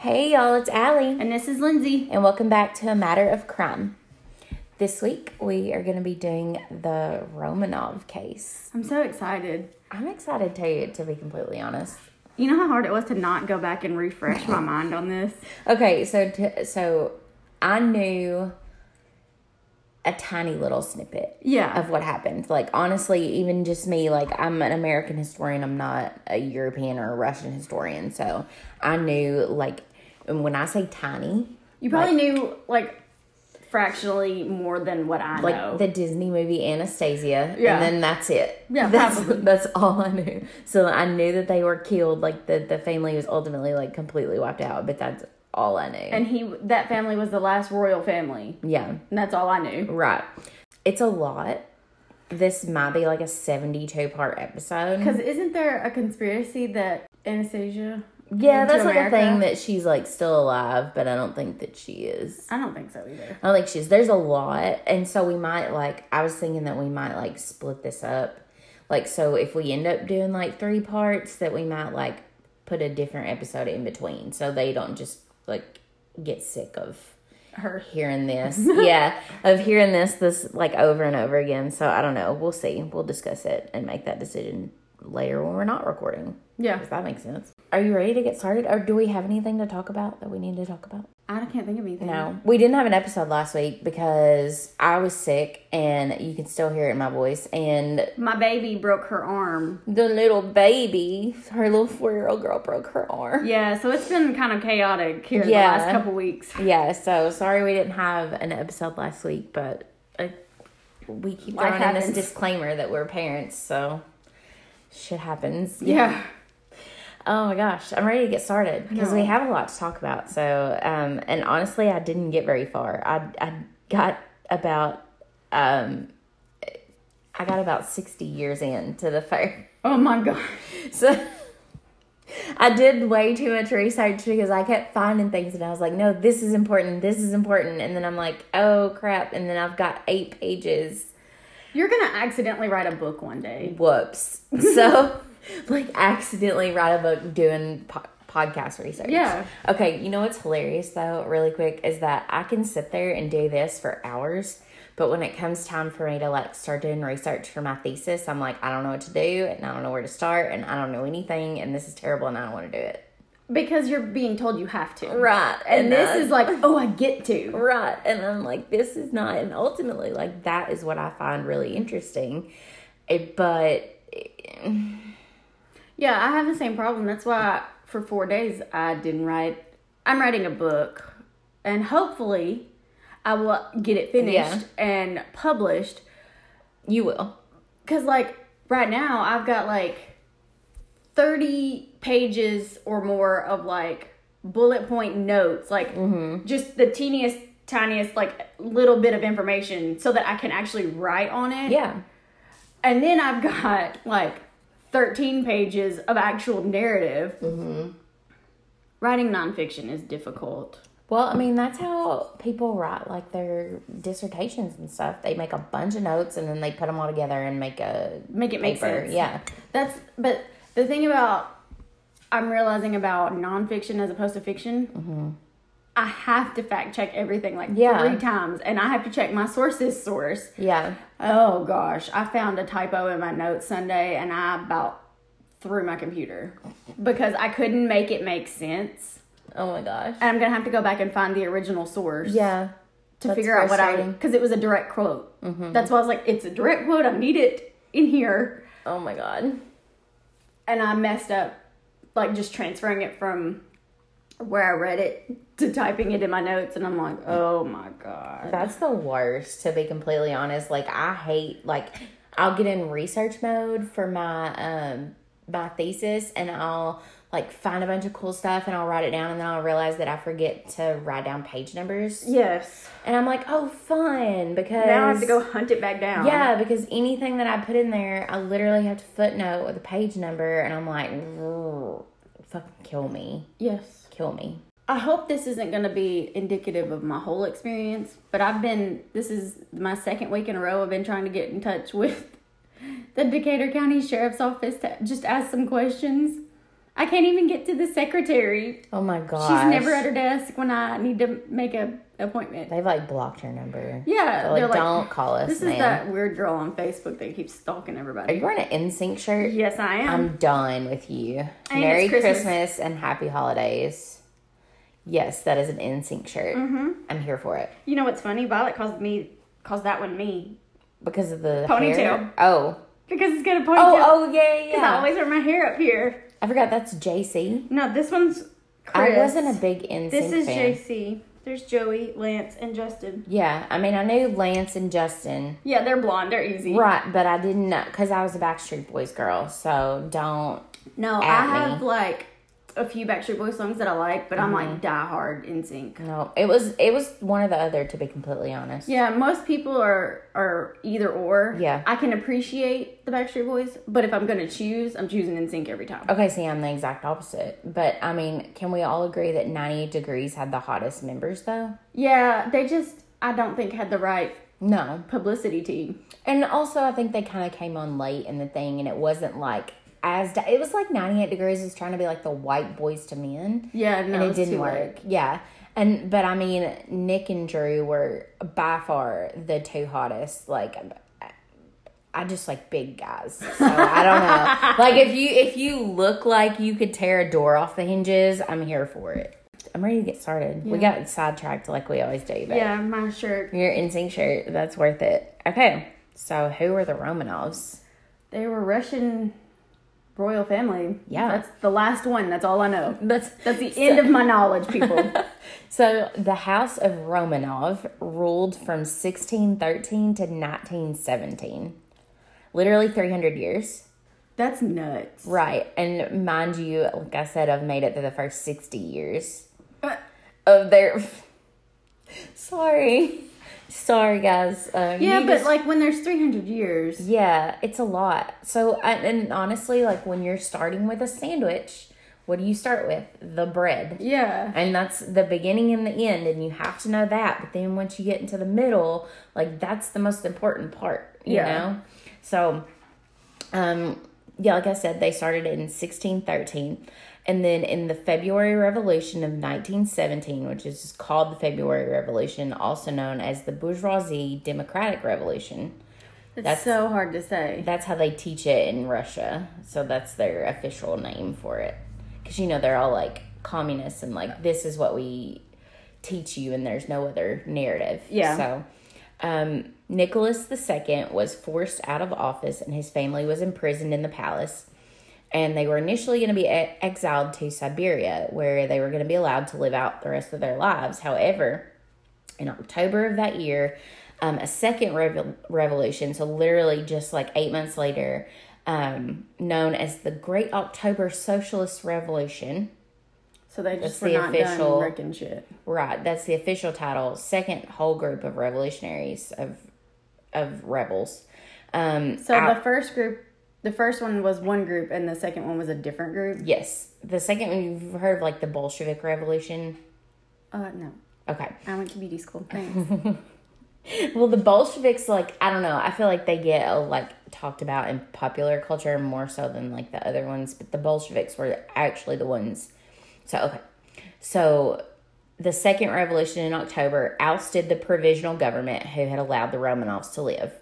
Hey y'all, it's Allie, And this is Lindsay. and welcome back to A Matter of Crime. This week we are going to be doing the Romanov case. I'm so excited. I'm excited to to be completely honest. You know how hard it was to not go back and refresh my mind on this? Okay, so to, so I knew a tiny little snippet Yeah. of what happened. Like honestly, even just me, like I'm an American historian, I'm not a European or a Russian historian, so I knew like and when I say tiny, You probably knew like fractionally more than what I like know. the Disney movie Anastasia, Yeah. and then that's it. Yeah, that's probably. that's all I knew. So I knew that they were killed. Like the the family was ultimately like completely wiped out, but that's all I knew. and he that family was the last royal family. yeah, And that's all I knew. right. It's a lot. This might be like a seventy-two part episode. Because isn't there a conspiracy that Anastasia? Yeah, that's like America? a thing that she's like still alive, but I don't think that she is. I don't think so either. I don't think she's. There's a lot, and so we might like. I was thinking that we might like split this up, like so if we end up doing like three parts, that we might like put a different episode in between, so they don't just like get sick of Her. hearing this. yeah, of hearing this this like over and over again. So I don't know. We'll see. We'll discuss it and make that decision later when we're not recording. Yeah. Does that makes sense? Are you ready to get started, or do we have anything to talk about that we need to talk about? I can't think of anything. No, we didn't have an episode last week because I was sick, and you can still hear it in my voice. And My baby broke her arm. the little baby, her little four year old girl, broke her arm. Yeah, so it's been kind of chaotic here Yeah. the last couple weeks. Yeah, so sorry we didn't have an episode last week, but uh, we keep throwing in this disclaimer that we're parents, so shit happens. Yeah. Oh my gosh, I'm ready to get started because we have a lot to talk about. So, um, and honestly, I didn't get very far. I I got about um, I got about sixty years into the fair, Oh my gosh! so. I did way too much research because I kept finding things and I was like, no, this is important, this is important. And then I'm like, oh crap. And then I've got eight pages You're gonna accidentally write a book one day. whoops. So, like, accidentally write a book doing po- podcast research. Yeah. Okay, you know what's hilarious though, really quick, is that I can sit there and do this for hours, but when it comes time for me to like start doing research for my thesis, I'm like, I don't know what to do, and I don't know where to start, and I don't know anything, and this is terrible, and I don't want to do it. Because you're being told you have to. Right, And this uh, is like, oh, I get to. Right. And I'm like, this is not, and ultimately, like, that is what I find really interesting. It, but Yeah, I have the same problem. That's why for four days I didn't write. I'm writing a book, and hopefully I will get it finished Yeah. and published. you will. Because, like, right now I've got like 30 pages or more of like bullet point notes, like mm-hmm. just the teeniest, tiniest, like little bit of information so that I can actually write on it. Yeah. And then I've got like 13 pages of actual narrative. Mm-hmm. Writing nonfiction is difficult. Well, I mean, that's how people write like their dissertations and stuff. They make a bunch of notes and then they put them all together and make a Make it make paper. sense. Yeah. That's, but the thing about, I'm realizing about nonfiction as opposed to fiction, I have to fact check everything like Yeah. three times. And I have to check my source's source. Yeah. Oh gosh, I found a typo in my notes Sunday and I about threw my computer because I couldn't make it make sense. Oh my gosh. And I'm gonna have to go back and find the original source. Yeah. to figure out what I because it was a direct quote. Mm-hmm. That's why I was like, it's a direct quote. I need it in here, Oh my god. and I messed up, like just transferring it from where I read it to typing it in my notes, and I'm like, oh my god. That's the worst, to be completely honest. Like, I hate, like, I'll get in research mode for my, um, my thesis and I'll, like, find a bunch of cool stuff and I'll write it down and then I'll realize that I forget to write down page numbers. Yes. And I'm like, oh, fun, because. Now I have to go hunt it back down. Yeah, because anything that I put in there, I literally have to footnote with a page number, and I'm like, fucking kill me, Yes. kill me. I hope this isn't going to be indicative of my whole experience, but I've been, this is my second week in a row, I've been trying to get in touch with the Decatur County Sheriff's Office to just ask some questions. I can't even get to the secretary. Oh my god. She's never at her desk when I need to make a appointment. They've like blocked her number. Yeah, They're like, they're like, don't call us, This man. is that weird girl on Facebook that keeps stalking everybody. Are you wearing an NSYNC shirt? Yes, I am. I'm done with you. And Merry Christmas. Christmas. and happy holidays. Yes, that is an NSYNC shirt. Mm-hmm. I'm here for it you know what's funny? Violet calls me calls that one me because of the Ponytail. hair. Oh, because it's got a ponytail. oh, oh, yeah, Because I always wear my hair up here. I forgot that's JC. No, this one's Chris. I wasn't a big NSYNC This is fan. JC. There's Joey, Lance, and Justin. Yeah, I mean, I knew Lance and Justin. Yeah, they're blonde. They're easy. Right, but I didn't know because I was a Backstreet Boys girl. So don't. No, I me. have like a few Backstreet Boys songs that I like, but I'm Mm-hmm. like die hard NSYNC. No, it was it was one or the other to be completely honest. Yeah, most people are are either or. Yeah. I can appreciate the Backstreet Boys, but if I'm gonna choose, I'm choosing NSYNC every time. Okay, see, I'm the exact opposite. But I mean, can we all agree that 98 Degrees had the hottest members though? Yeah, they just I don't think had the right No. publicity team. And also, I think they kind of came on late in the thing, and it wasn't like as di- it was like 98 Degrees was trying to be like the white Boyz II Men, Yeah, no, and it it's didn't work. late. Yeah. And but I mean, Nick and Drew were by far the two hottest. Like, I just like big guys, so I don't know. like if you if you look like you could tear a door off the hinges, I'm here for it. I'm ready to get started. We got sidetracked like we always do, but Yeah, my shirt. your NSYNC shirt, that's worth it. Okay, so who were the Romanovs? They were Russian royal family. Yeah. That's the last one. That's all I know. That's That's the end of my knowledge, people. so the House of Romanov ruled from 1613 to 1917, literally 300 years. That's nuts. Right, and mind you, like I said, I've made it to the first 60 years Uh, of their. Sorry, sorry guys. Um, Yeah, but just- like when there's 300 years. Yeah, it's a lot. So, and, and honestly, like when you're starting with a sandwich, what do you start with? The bread. Yeah. And that's the beginning and the end, and you have to know that. But then once you get into the middle, like that's the most important part, you Yeah. know? So, um, yeah, like I said, they started in 1613. And then in the February Revolution of 1917, which is called the February Revolution, also known as the Bourgeoisie Democratic Revolution, It's That's- so hard to say. that's how they teach it in Russia. So that's their official name for it. Because, you know, they're all like communists and like, this is what we teach you, and there's no other narrative. Yeah. So, um, Nicholas II was forced out of office, and his family was imprisoned in the palace. And they were initially going to be exiled to Siberia, where they were going to be allowed to live out the rest of their lives. However, in October of that year, um, a second revo- revolution, so literally just like eight months later, um, known as the Great October Socialist Revolution. So they just That's the not official- done wrecking shit. Right, that's the official title. Second whole group of revolutionaries of of rebels. Um, So out- the first group, the first one was one group, and the second one was a different group. yes, the second one you've heard of like the Bolshevik Revolution. Uh, no, Okay, I went to beauty school. Thanks. Well, the Bolsheviks, like, I don't know. I feel like they get, uh, like, talked about in popular culture more so than, like, the other ones. But the Bolsheviks were actually the ones. So, okay. So, the second revolution in October ousted the provisional government who had allowed the Romanovs to live.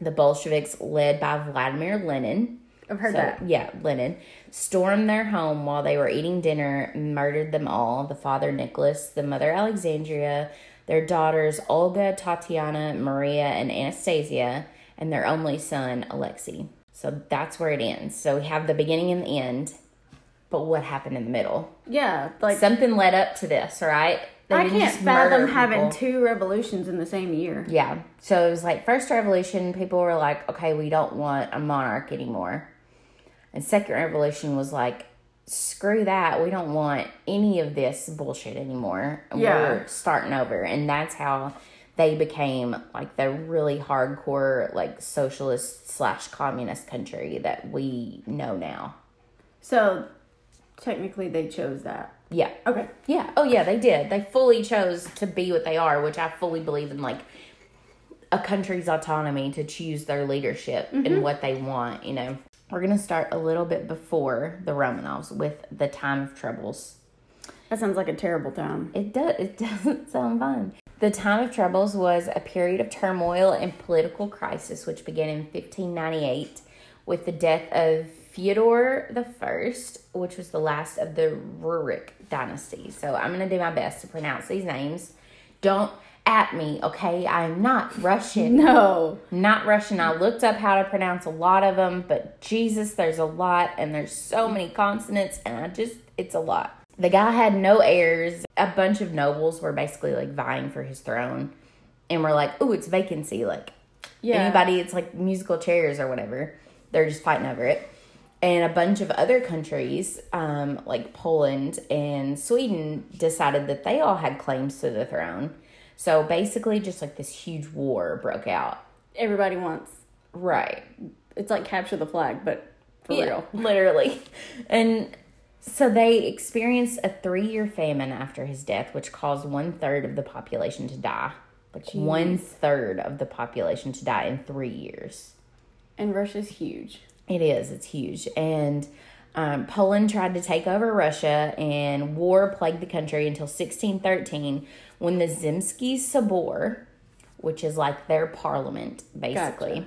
The Bolsheviks, led by Vladimir Lenin, I've heard so, that. Yeah, Lenin stormed their home while they were eating dinner, murdered them all the father Nicholas, the mother Alexandria, their daughters Olga, Tatiana, Maria, and Anastasia, and their only son Alexei. So that's where it ends. So we have the beginning and the end, but what happened in the middle? Yeah, like Something led up to this, right? I can't fathom having two revolutions in the same year. Yeah. So it was like first revolution, people were like, okay, we don't want a monarch anymore. And second revolution was like, screw that. We don't want any of this bullshit anymore. Yeah. We're starting over. And that's how they became like the really hardcore, like socialist slash communist country that we know now. So technically, they chose that. Yeah. Okay. Yeah. Oh, yeah, they did. They fully chose to be what they are, which I fully believe in, like, a country's autonomy to choose their leadership and mm-hmm. what they want, you know. We're going to start a little bit before the Romanovs with the time of troubles. That sounds like a terrible time. It does it doesn't sound fun. The time of troubles was a period of turmoil and political crisis which began in 1598 with the death of Fyodor the First, which was the last of the Rurik dynasty. So I'm gonna do my best to pronounce these names. Don't at me, okay? I'm not Russian. No. Not Russian. I looked up how to pronounce a lot of them, but Jesus, there's a lot and there's so many consonants, and I just, it's a lot. The guy had no heirs. A bunch of nobles were basically like vying for his throne, and we're like, oh, it's vacancy. Like, Yeah. anybody, it's like musical chairs or whatever. They're just fighting over it. And a bunch of other countries, um, like Poland and Sweden, decided that they all had claims to the throne. So basically, just like this huge war broke out. Everybody wants. Right. It's like capture the flag, but for Yeah, real. literally. And so they experienced a three year famine after his death, which caused one third of the population to die. Like one third of the population to die in three years. And Russia's huge. It is. It's huge. And um, Poland tried to take over Russia, and war plagued the country until 1613 when the Zemsky Sobor, which is like their parliament, basically,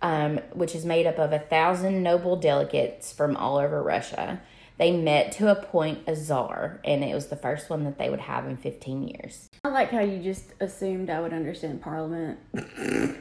um, which is made up of a thousand noble delegates from all over Russia, they met to appoint a czar, and it was the first one that they would have in 15 years. I like how you just assumed I would understand Parliament.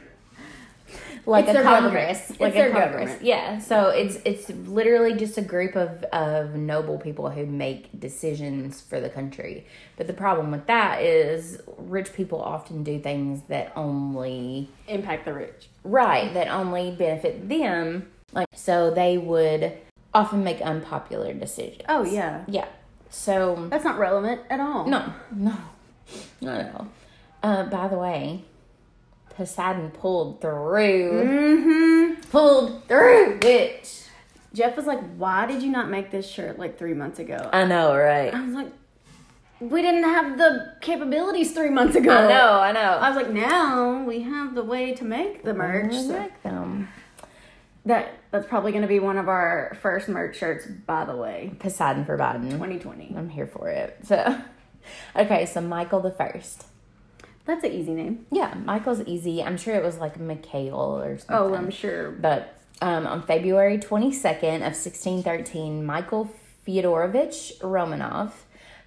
like It's a congress, government. like It's a congress. government. Yeah, so it's it's literally just a group of of noble people who make decisions for the country. But the problem with that is rich people often do things that only Impact the rich. right that only benefit them. Like so, they would often make unpopular decisions. Oh yeah. yeah. So That's not relevant at all. no, no, not at all. Uh, by the way, Poseidon pulled through. Mm-hmm. Pulled through, bitch. Jeff was like, "Why did you not make this shirt like three months ago?" I know, right? I was like, "We didn't have the capabilities three months ago." I know, I know. I was like, "Now we have the way to make the merch." So like them. that that's probably going to be one of our first merch shirts. By the way, Poseidon for Biden. 2020. I'm here for it. So, okay, so Michael the First. That's an easy name. Yeah, Michael's easy. I'm sure it was like Mikhail or something. Oh, I'm sure. But um, on February 22nd of 1613, Michael Fyodorovich Romanov,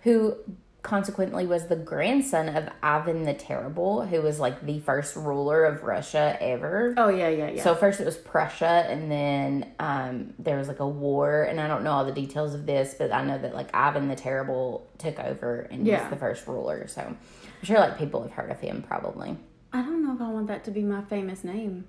who consequently was the grandson of Ivan the Terrible, who was like the first ruler of Russia ever. Oh yeah, yeah, yeah. So first it was Prussia, and then um, there was like a war, and I don't know all the details of this, but I know that like Ivan the Terrible took over and Yeah. was the first ruler. So I'm sure like people have heard of him probably. I don't know if I want that to be my famous name.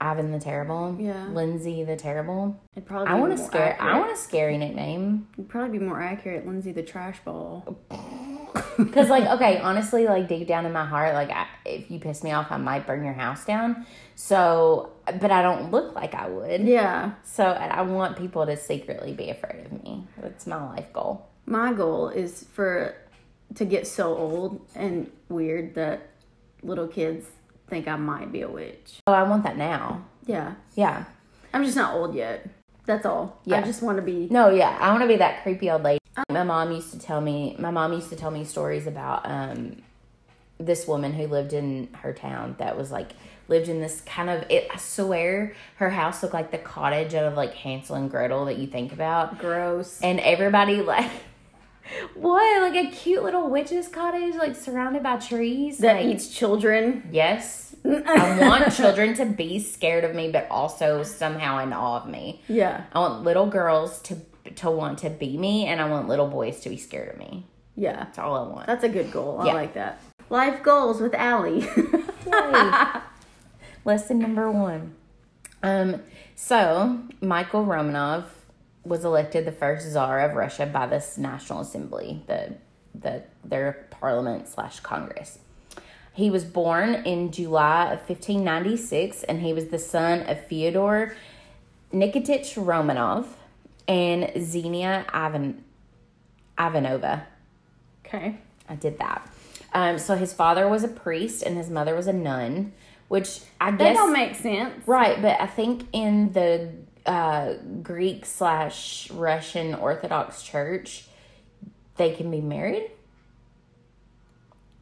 Ivan the Terrible, Yeah. Lindsay the Terrible. It'd probably. I want a scare. I want a scary nickname It'd probably be more accurate, Lindsay the Trash Ball. because like okay, honestly, like deep down in my heart, like I, if you piss me off, I might burn your house down. So, but I don't look like I would. Yeah. So I want people to secretly be afraid of me. That's my life goal. My goal is for to get so old and weird that little kids think I might be a witch. Oh, I want that now. Yeah. Yeah. I'm just not old yet. That's all. Yeah. I just want to be. No, yeah. I want to be that creepy old lady. My mom used to tell me. My mom used to tell me stories about um, this woman who lived in her town that was like lived in this kind of. It, I swear, her house looked like the cottage out of like Hansel and Gretel that you think about, Gross. and everybody like. What like a cute little witch's cottage, like surrounded by trees That like, eats children. Yes, I want children to be scared of me, but also somehow in awe of me. Yeah. I want little girls to to want to be me, and I want little boys to be scared of me. Yeah. That's all I want. That's a good goal. I Yeah. like that. Life goals with Allie. Lesson number one. Um, so Michael Romanov was elected the first czar of Russia by this National Assembly, the the their parliament slash Congress. He was born in July of 1596, and he was the son of Fyodor Nikitich Romanov and Xenia Ivan Ivanova. okay. I did that. Um, so his father was a priest and his mother was a nun, which I That guess That don't make sense. right, but I think in the uh, Greek slash Russian Orthodox Church, they can be married?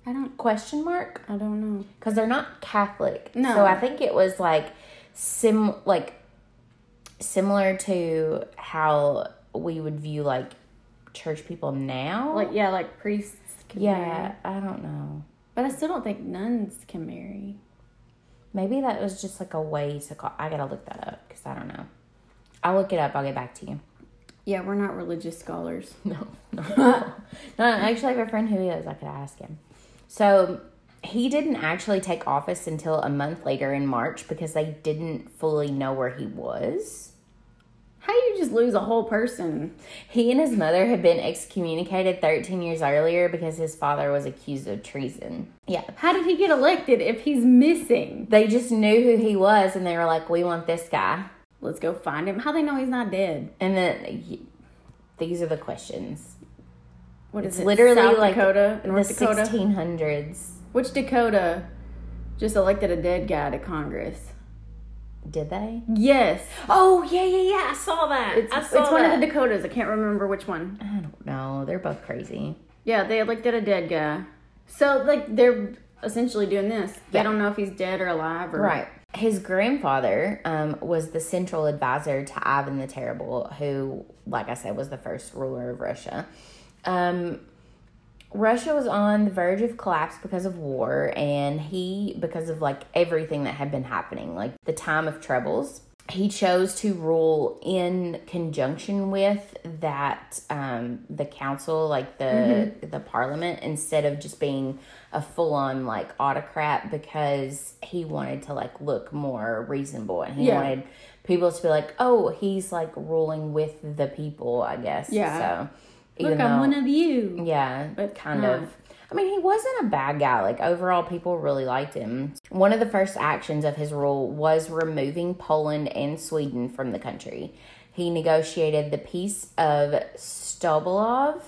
I don't. Question mark I don't know. because they're not Catholic. No. So I think it was like sim like similar to how we would view like church people now. Like yeah, like priests. Can yeah, marry. I don't know. but I still don't think nuns can marry. Maybe that was just like a way to call. I gotta look that up because I don't know. I'll look it up. I'll get back to you. Yeah, we're not religious scholars. No, no, no. Actually, I have a friend who is. I could ask him. So he didn't actually take office until a month later in March because they didn't fully know where he was. How do you just lose a whole person? He and his mother had been excommunicated 13 years earlier because his father was accused of treason. Yeah. How did he get elected if he's missing? They just knew who he was and they were like, we want this guy. Let's go find him. How they know he's not dead? And then these are the questions. What is It's it? literally South like Dakota, the Dakota. 1600s. Which Dakota just elected a dead guy to Congress? Did they? Yes, Oh, yeah, yeah, yeah. I saw that. it's, I it's saw one of the Dakotas. I can't remember which one. I don't know. They're both crazy. Yeah, they elected a dead guy. So like they're essentially doing this. They Yeah. don't know if he's dead or alive or Right. His grandfather um, was the central advisor to Ivan the Terrible, who, like I said, was the first ruler of Russia. Um, Russia was on the verge of collapse because of war, and he, because of like everything that had been happening, like the time of troubles, he chose to rule in conjunction with that um, the council, like the the parliament, instead of just being a full on like autocrat because he wanted to like look more reasonable and he Yeah. wanted people to be like, oh, he's like ruling with the people, I guess. Yeah. So Look, I'm one of you. yeah, But kind of. I mean, he wasn't a bad guy. Like, overall, people really liked him. One of the first actions of his rule was removing Poland and Sweden from the country. He negotiated the Peace of Stobolov,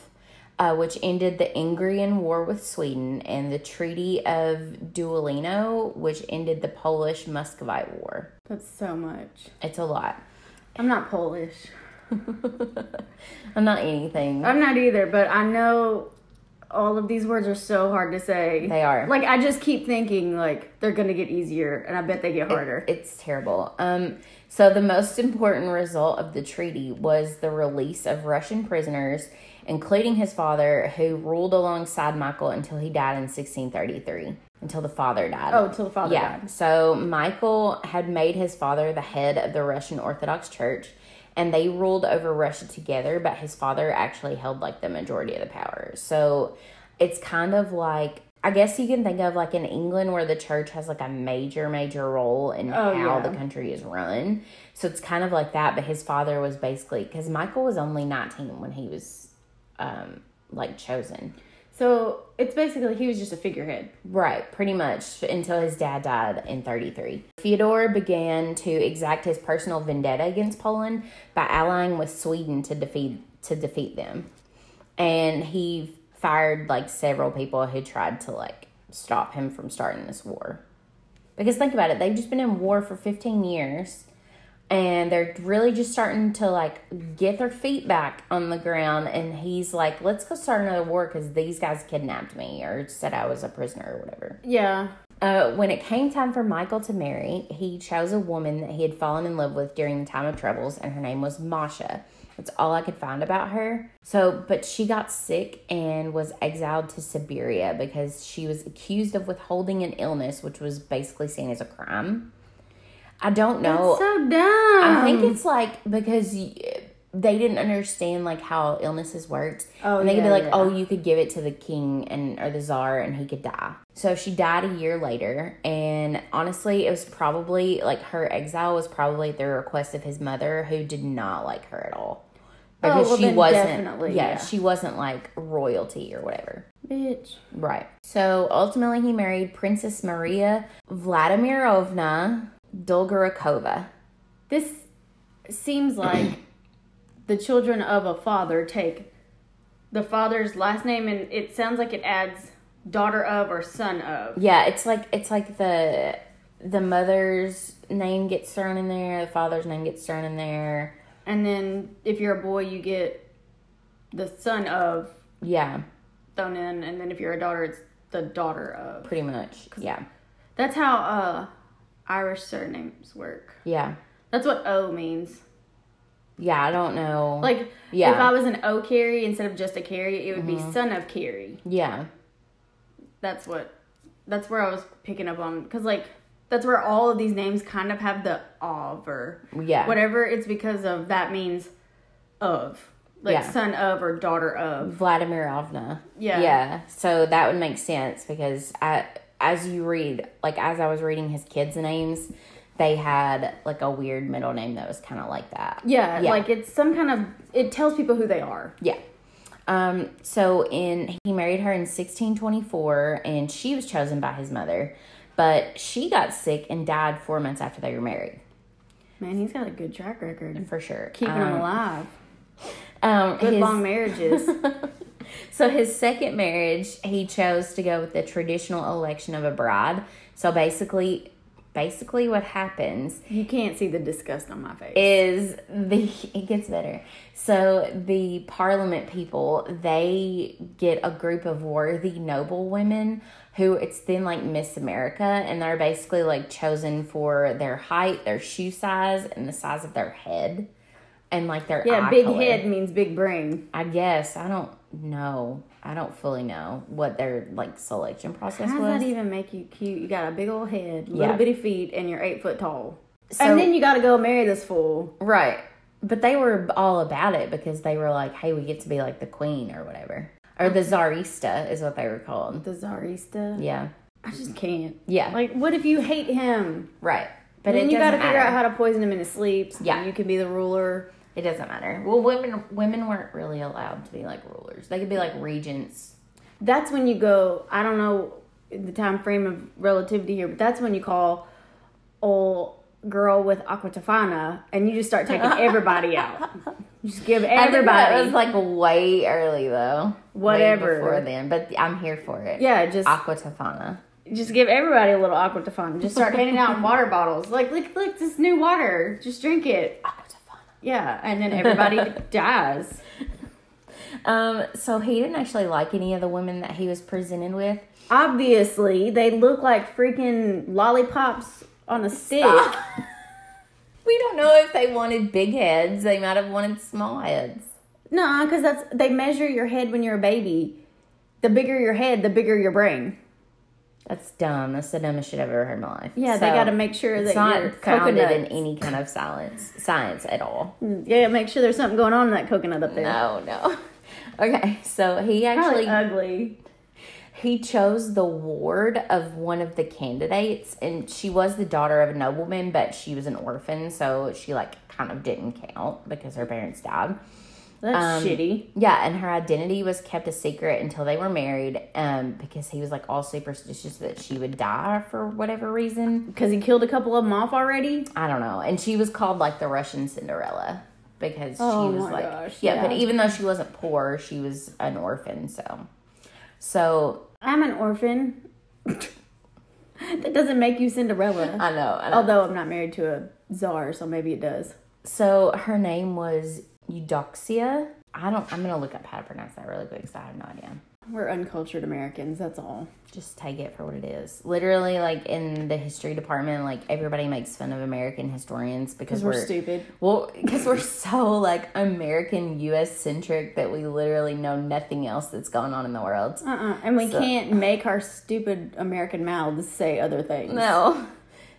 uh, which ended the Ingrian War with Sweden, and the Treaty of Deulino, which ended the Polish Muscovite War. That's so much. It's a lot. I'm not Polish. I'm not anything. I'm not either, but I know all of these words are so hard to say. They are. Like I just keep thinking like they're gonna get easier, and I bet they get harder. It's terrible. Um, so the most important result of the treaty was the release of Russian prisoners, including his father, who ruled alongside Michael until he died in 1633. Until the father died. oh, till the father yeah. died. So Michael had made his father the head of the Russian Orthodox Church, and they ruled over Russia together. But his father actually held like the majority of the power. So it's kind of like I guess you can think of like in England where the church has like a major, major role in Oh, how yeah. the country is run. So it's kind of like that. But his father was basically because Michael was only nineteen when he was um like chosen. So it's basically he was just a figurehead. Right, pretty much until his dad died in 33. Fyodor began to exact his personal vendetta against Poland by allying with Sweden to defeat to defeat them. And he fired like several people who tried to like stop him from starting this war. Because think about it, they've just been in war for 15 years and they're really just starting to like get their feet back on the ground and he's like let's go start another war because these guys kidnapped me or said i was a prisoner or whatever. Yeah. uh, when it came time for michael to marry he chose a woman that he had fallen in love with during the time of troubles and her name was masha. That's all i could find about her. So but she got sick and was exiled to siberia because she was accused of withholding an illness which was basically seen as a crime i don't know That's so dumb. I think it's like because they didn't understand like how illnesses worked. Oh, and they could be like, yeah. "Oh, you could give it to the king and or the czar, and he could die." So she died a year later, and honestly, it was probably like her exile was probably at the request of his mother, who did not like her at all oh, because Oh, well, she wasn't. definitely, yeah, yeah. she wasn't like royalty or whatever. bitch. Right. So ultimately, he married Princess Maria Vladimirovna Dolgorukova. This seems like the children of a father take the father's last name, and it sounds like it adds daughter of or son of. Yeah, it's like it's like the the mother's name gets thrown in there, the father's name gets thrown in there. And then if you're a boy, you get the son of Yeah, thrown in, and then if you're a daughter, it's the daughter of. pretty much. Yeah, That's how uh Irish surnames work. yeah, That's what O means. yeah. I don't know. Like Yeah. if I was an O Carey instead of just a Carey, it would be mm-hmm. son of Carey. yeah, That's what. That's where I was picking up on because like that's where all of these names kind of have the of or yeah, whatever. It's because of that means of like Yeah. son of or daughter of. Vladimirovna. Yeah. Yeah. So that would make sense because I, as you read, like as I was reading his kids' names, they had like a weird middle name that was kind of like that. Yeah, Yeah. like it's some kind of it tells people who they are. Yeah. Um, so in he married her in 1624 and she was chosen by his mother, but she got sick and died 4 months after they were married, Man, he's got a good track record. for sure. Keeping um, them alive. Um Good his- long marriages. So his second marriage, he chose to go with the traditional election of a bride. So basically, basically what happens you can't see the disgust on my face. is the it gets better. So the parliament people, they get a group of worthy noble women who it's then like Miss America and they're basically like chosen for their height, their shoe size, and the size of their head. And like their yeah, big color. head means big brain. I guess I don't know. I don't fully know what their like selection process How does was. that even make you cute? You got a big old head, little Yeah. bitty feet, and you're eight foot tall. So- and then you got to go marry this fool. right, but they were all about it because they were like, "Hey, we get to be like the queen or whatever." Or the czarista is what they were called. The czarista. Yeah, I just can't. yeah, Like, what if you hate him? right. But then you got to figure out how to poison him in his sleep. So Yeah. you can be the ruler. It doesn't matter. Well, women women weren't really allowed to be like rulers. They could be like regents. That's when you go. I don't know the time frame of relativity here, but that's when you call old girl with aqua tofana, and you just start taking everybody out. You just give everybody. that was like way early though. Way Whatever. before then, but I'm here for it. yeah, just Aqua Tofana. just give everybody a little aqua tofana. Just start handing out water bottles. Like, look, look, this new water. Just drink it. Aqua Tofana. Yeah, and then everybody dies. Um, so he didn't actually like any of the women that he was presented with. Obviously, they look like freaking lollipops on a stick. we don't know if they wanted big heads. They might have wanted small heads. No, because that's they measure your head when you're a baby. The bigger your head, the bigger your brain. That's dumb. That's the dumbest shit I've ever heard in my life. Yeah, they got to make sure It's that not your founded coconut. in any kind of science science at all. Mm, yeah, make sure there's something going on in that coconut up there. No, no. Okay, so he Probably actually ugly. he chose the ward of one of the candidates, and she was the daughter of a nobleman, but she was an orphan, so she like kind of didn't count because her parents died. That's Um, shitty. Yeah, and her identity was kept a secret until they were married, um, because he was like all superstitious that she would die for whatever reason. Because he killed a couple of them off already. I don't know. And she was called like the Russian Cinderella because Oh she was my like gosh, yeah, but even though she wasn't poor, she was an orphan, so so I'm an orphan. that doesn't make you Cinderella. I know, I know. Although I'm not married to a czar, so maybe it does. So her name was Eudoxia. I don't I'm gonna look up how to pronounce that really quick because I have no idea. We're uncultured Americans, that's all. Just take it for what it is. Literally, like in the history department, like everybody makes fun of American historians because Because we're, stupid. Well, because we're so like American U.S. centric that we literally know nothing else that's going on in the world. Uh-uh. And we So- can't make our stupid American mouths say other things. No.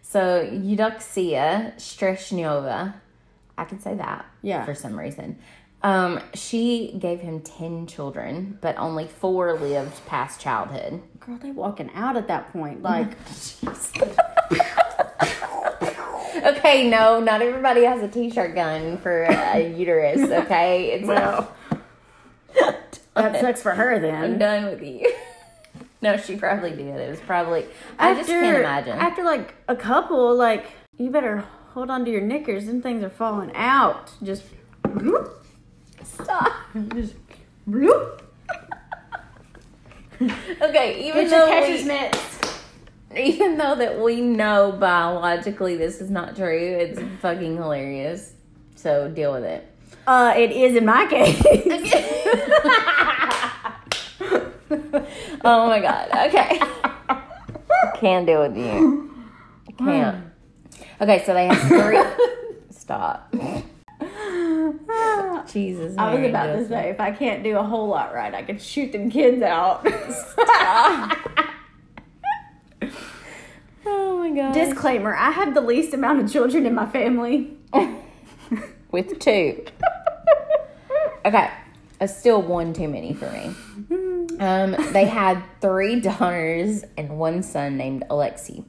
So Eudoxia Streshnova, I can say that. Yeah. For some reason. Um, she gave him 10 children, but only four lived past childhood. Girl, they walking out at that point. Like, Okay, no, not everybody has a t-shirt gun for a uterus, okay? It's well, that sucks for her then. I'm done with you. no, she probably did. It was probably I just can't imagine. After like a couple, like, you better hold on to your knickers. Them things are falling out. Just, Stop. just, bloop. Okay, even Get though we, mitts. Even though that we know biologically this is not true, it's fucking hilarious. So deal with it. Uh, it is in my case. Oh my god. Okay. Can't deal with you. Can't. Okay, so they have three. Stop. Jesus. I was about to say, if I can't do a whole lot right, I could shoot them kids out. Oh my god. Disclaimer: I have the least amount of children in my family. With two. Okay. That's still one too many for me. Um, they had three daughters and one son named Alexei.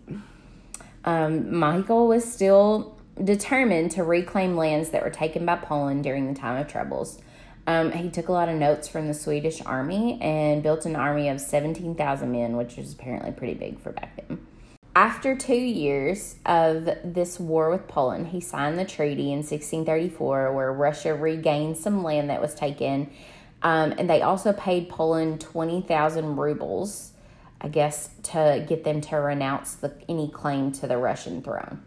Um, Michael was still determined to reclaim lands that were taken by Poland during the time of troubles. Um, he took a lot of notes from the Swedish army and built an army of 17,000 men, which was apparently pretty big for back then. After two years of this war with Poland, he signed the treaty in 1634 where Russia regained some land that was taken. Um, and they also paid Poland 20,000 rubles, I guess, to get them to renounce the, any claim to the Russian throne.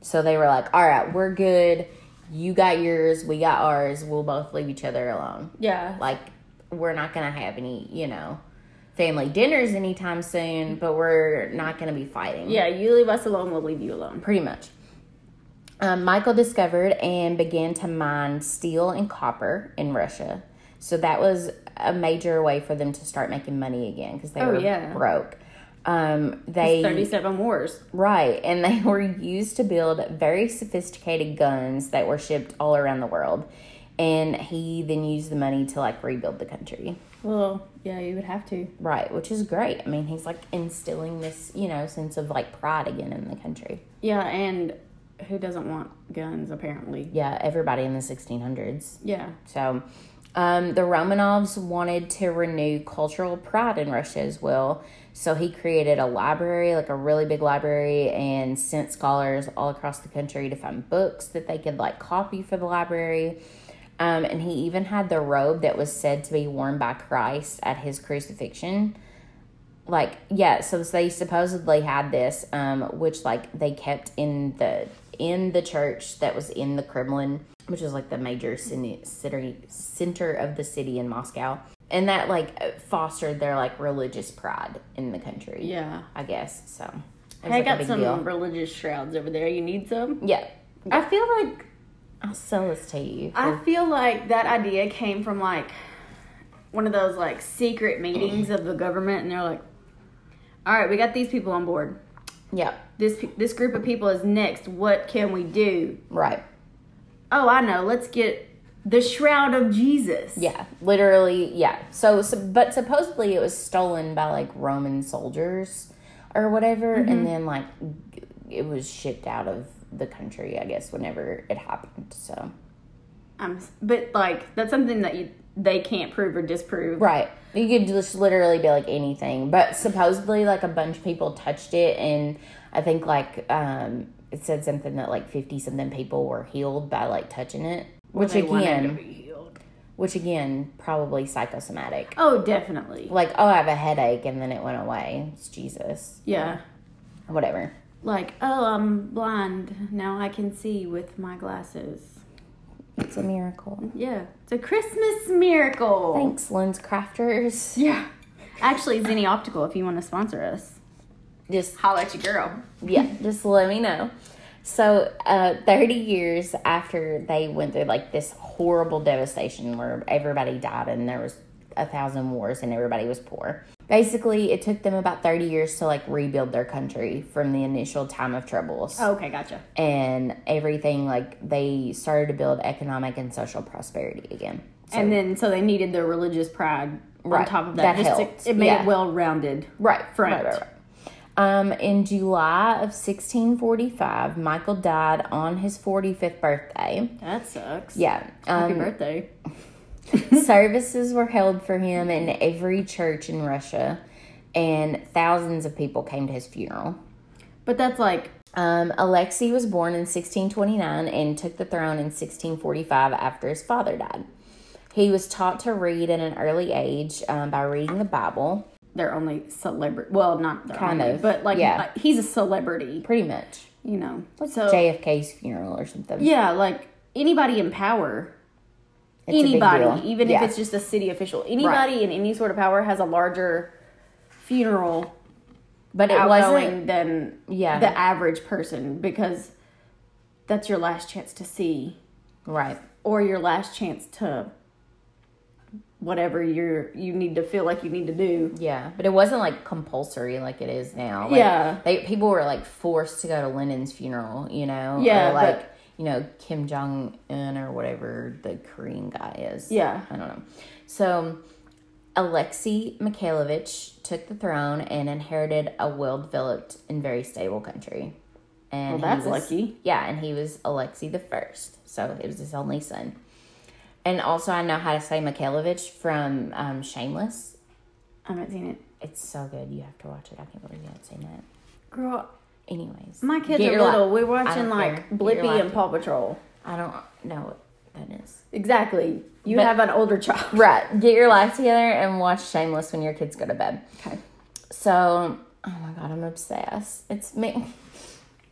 So they were like, all right, we're good. You got yours, we got ours. We'll both leave each other alone. Yeah. Like, we're not going to have any, you know, family dinners anytime soon, but we're not going to be fighting. Yeah, you leave us alone, we'll leave you alone. Pretty much. Um, Michael discovered and began to mine steel and copper in Russia. So that was a major way for them to start making money again because they Oh, were yeah. broke. Um, they 37 wars. Right, and they were used to build very sophisticated guns that were shipped all around the world. And he then used the money to like rebuild the country. Well, yeah, you would have to. Right, which is great. I mean, he's like instilling this, you know, sense of like pride again in the country. Yeah, and who doesn't want guns, apparently? Yeah, everybody in the 1600s. Yeah. So, um, the Romanovs wanted to renew cultural pride in Russia as well. So he created a library, like a really big library, and sent scholars all across the country to find books that they could like copy for the library. Um, and he even had the robe that was said to be worn by Christ at his crucifixion. Like, yeah, so they supposedly had this, um, which like they kept in the in the church that was in the Kremlin, which is like the major city, center of the city in Moscow, and that like fostered their like religious pride in the country. Yeah. I guess so. I like, got some deal. religious shrouds over there. You need some? Yeah, I feel like I'll sell this to you. I feel like that idea came from like one of those like secret meetings of the government, and they're like, "All right, we got these people on board. yeah, This this group of people is next. What can we do? right. Oh, I know. Let's get the shroud of Jesus. Yeah, literally, yeah. So, so, but supposedly it was stolen by like Roman soldiers or whatever, and then like it was shipped out of the country. I guess whenever it happened. So, I'm, but like that's something that you they can't prove or disprove. right, you could just literally be like anything, but supposedly like a bunch of people touched it, and I think like um it said something that like fifty something people were healed by like touching it, which wanted to again, which again, probably psychosomatic. Oh, definitely. like oh i have a headache and then it went away it's jesus Yeah. whatever Like, oh, I'm blind. Now I can see with my glasses. it's a miracle Yeah. It's a Christmas miracle. thanks LensCrafters Yeah. Actually, Zenni Optical, if you want to sponsor us, just holla at your girl. yeah just let me know so uh 30 years after they went through like this horrible devastation where everybody died and there was a thousand wars and everybody was poor basically it took them about 30 years to like rebuild their country from the initial time of troubles okay, gotcha. and everything like they started to build economic and social prosperity again So- and then, so they needed their religious pride on top of that. that just to- it made yeah. it well rounded. Right, front. right, right, right. Um, in July of 1645, Michael died on his 45th birthday. That sucks. Yeah. Happy Um, birthday. services were held for him in every church in Russia, and thousands of people came to his funeral. But that's like, Um, Alexei was born in 1629 and took the throne in 1645 after his father died. He was taught to read at an early age um, by reading the Bible. Their only celebrity. Well, not their Kind only, of, but like yeah. like, he's a celebrity. Pretty much. You know, so JFK's funeral or something. yeah, like anybody in power. It's anybody, even Yeah. if it's just a city official, anybody in any sort of power has a larger funeral But it wasn't. than Yeah. the average person because that's your last chance to see Right. or your last chance to whatever you're you need to feel like you need to do. Yeah, but it wasn't like compulsory like it is now. Like, Yeah. they people were like forced to go to Lenin's funeral. You know. Yeah, Or like but- you know Kim Jong Un or whatever the Korean guy is. Yeah. I don't know. So Alexei Mikhailovich took the throne and inherited a well-developed and very stable country. And Well, that's was- lucky. Yeah, and he was Alexei the first, so it was his only son. And also, I know how to say Mikhailovich from um, Shameless. I haven't seen it. It's so good. You have to watch it. I can't believe you haven't seen it. Girl, Anyways, my kids are your li- little. We're watching like care. Blippy and Paw Patrol. I don't know what that is. Exactly. You But- have an older child. Right. Get your life together and watch Shameless when your kids go to bed. Okay. So, oh my god, I'm obsessed. It's me.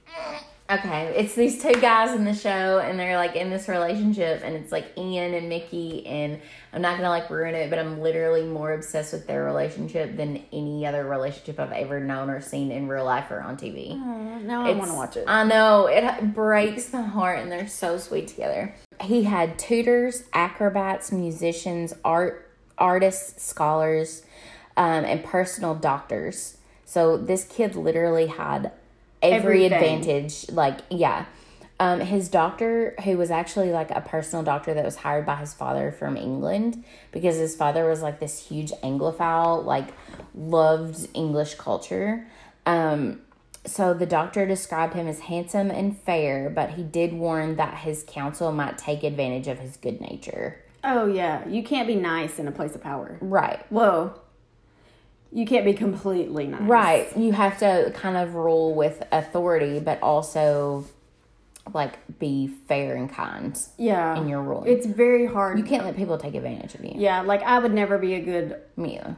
Okay, it's these two guys in the show, and they're like in this relationship, and it's like Ian and Mickey, and I'm not gonna like ruin it, but I'm literally more obsessed with their relationship than any other relationship I've ever known or seen in real life or on TV. now I want to watch it. I know it breaks my heart, and they're so sweet together. He had tutors, acrobats, musicians, art artists, scholars, um, and personal doctors. So this kid literally had every Everything. advantage. Like, yeah. Um, his doctor, who was actually like a personal doctor that was hired by his father from England, because his father was like this huge Anglophile, like loved English culture. Um, so the doctor described him as handsome and fair, but he did warn that his counsel might take advantage of his good nature. oh yeah, you can't be nice in a place of power. Right. Whoa. You can't be completely nice. Right. You have to kind of rule with authority, but also like be fair and kind Yeah. in your ruling. It's very hard. you can't let people take advantage of you. yeah, like I would never be a good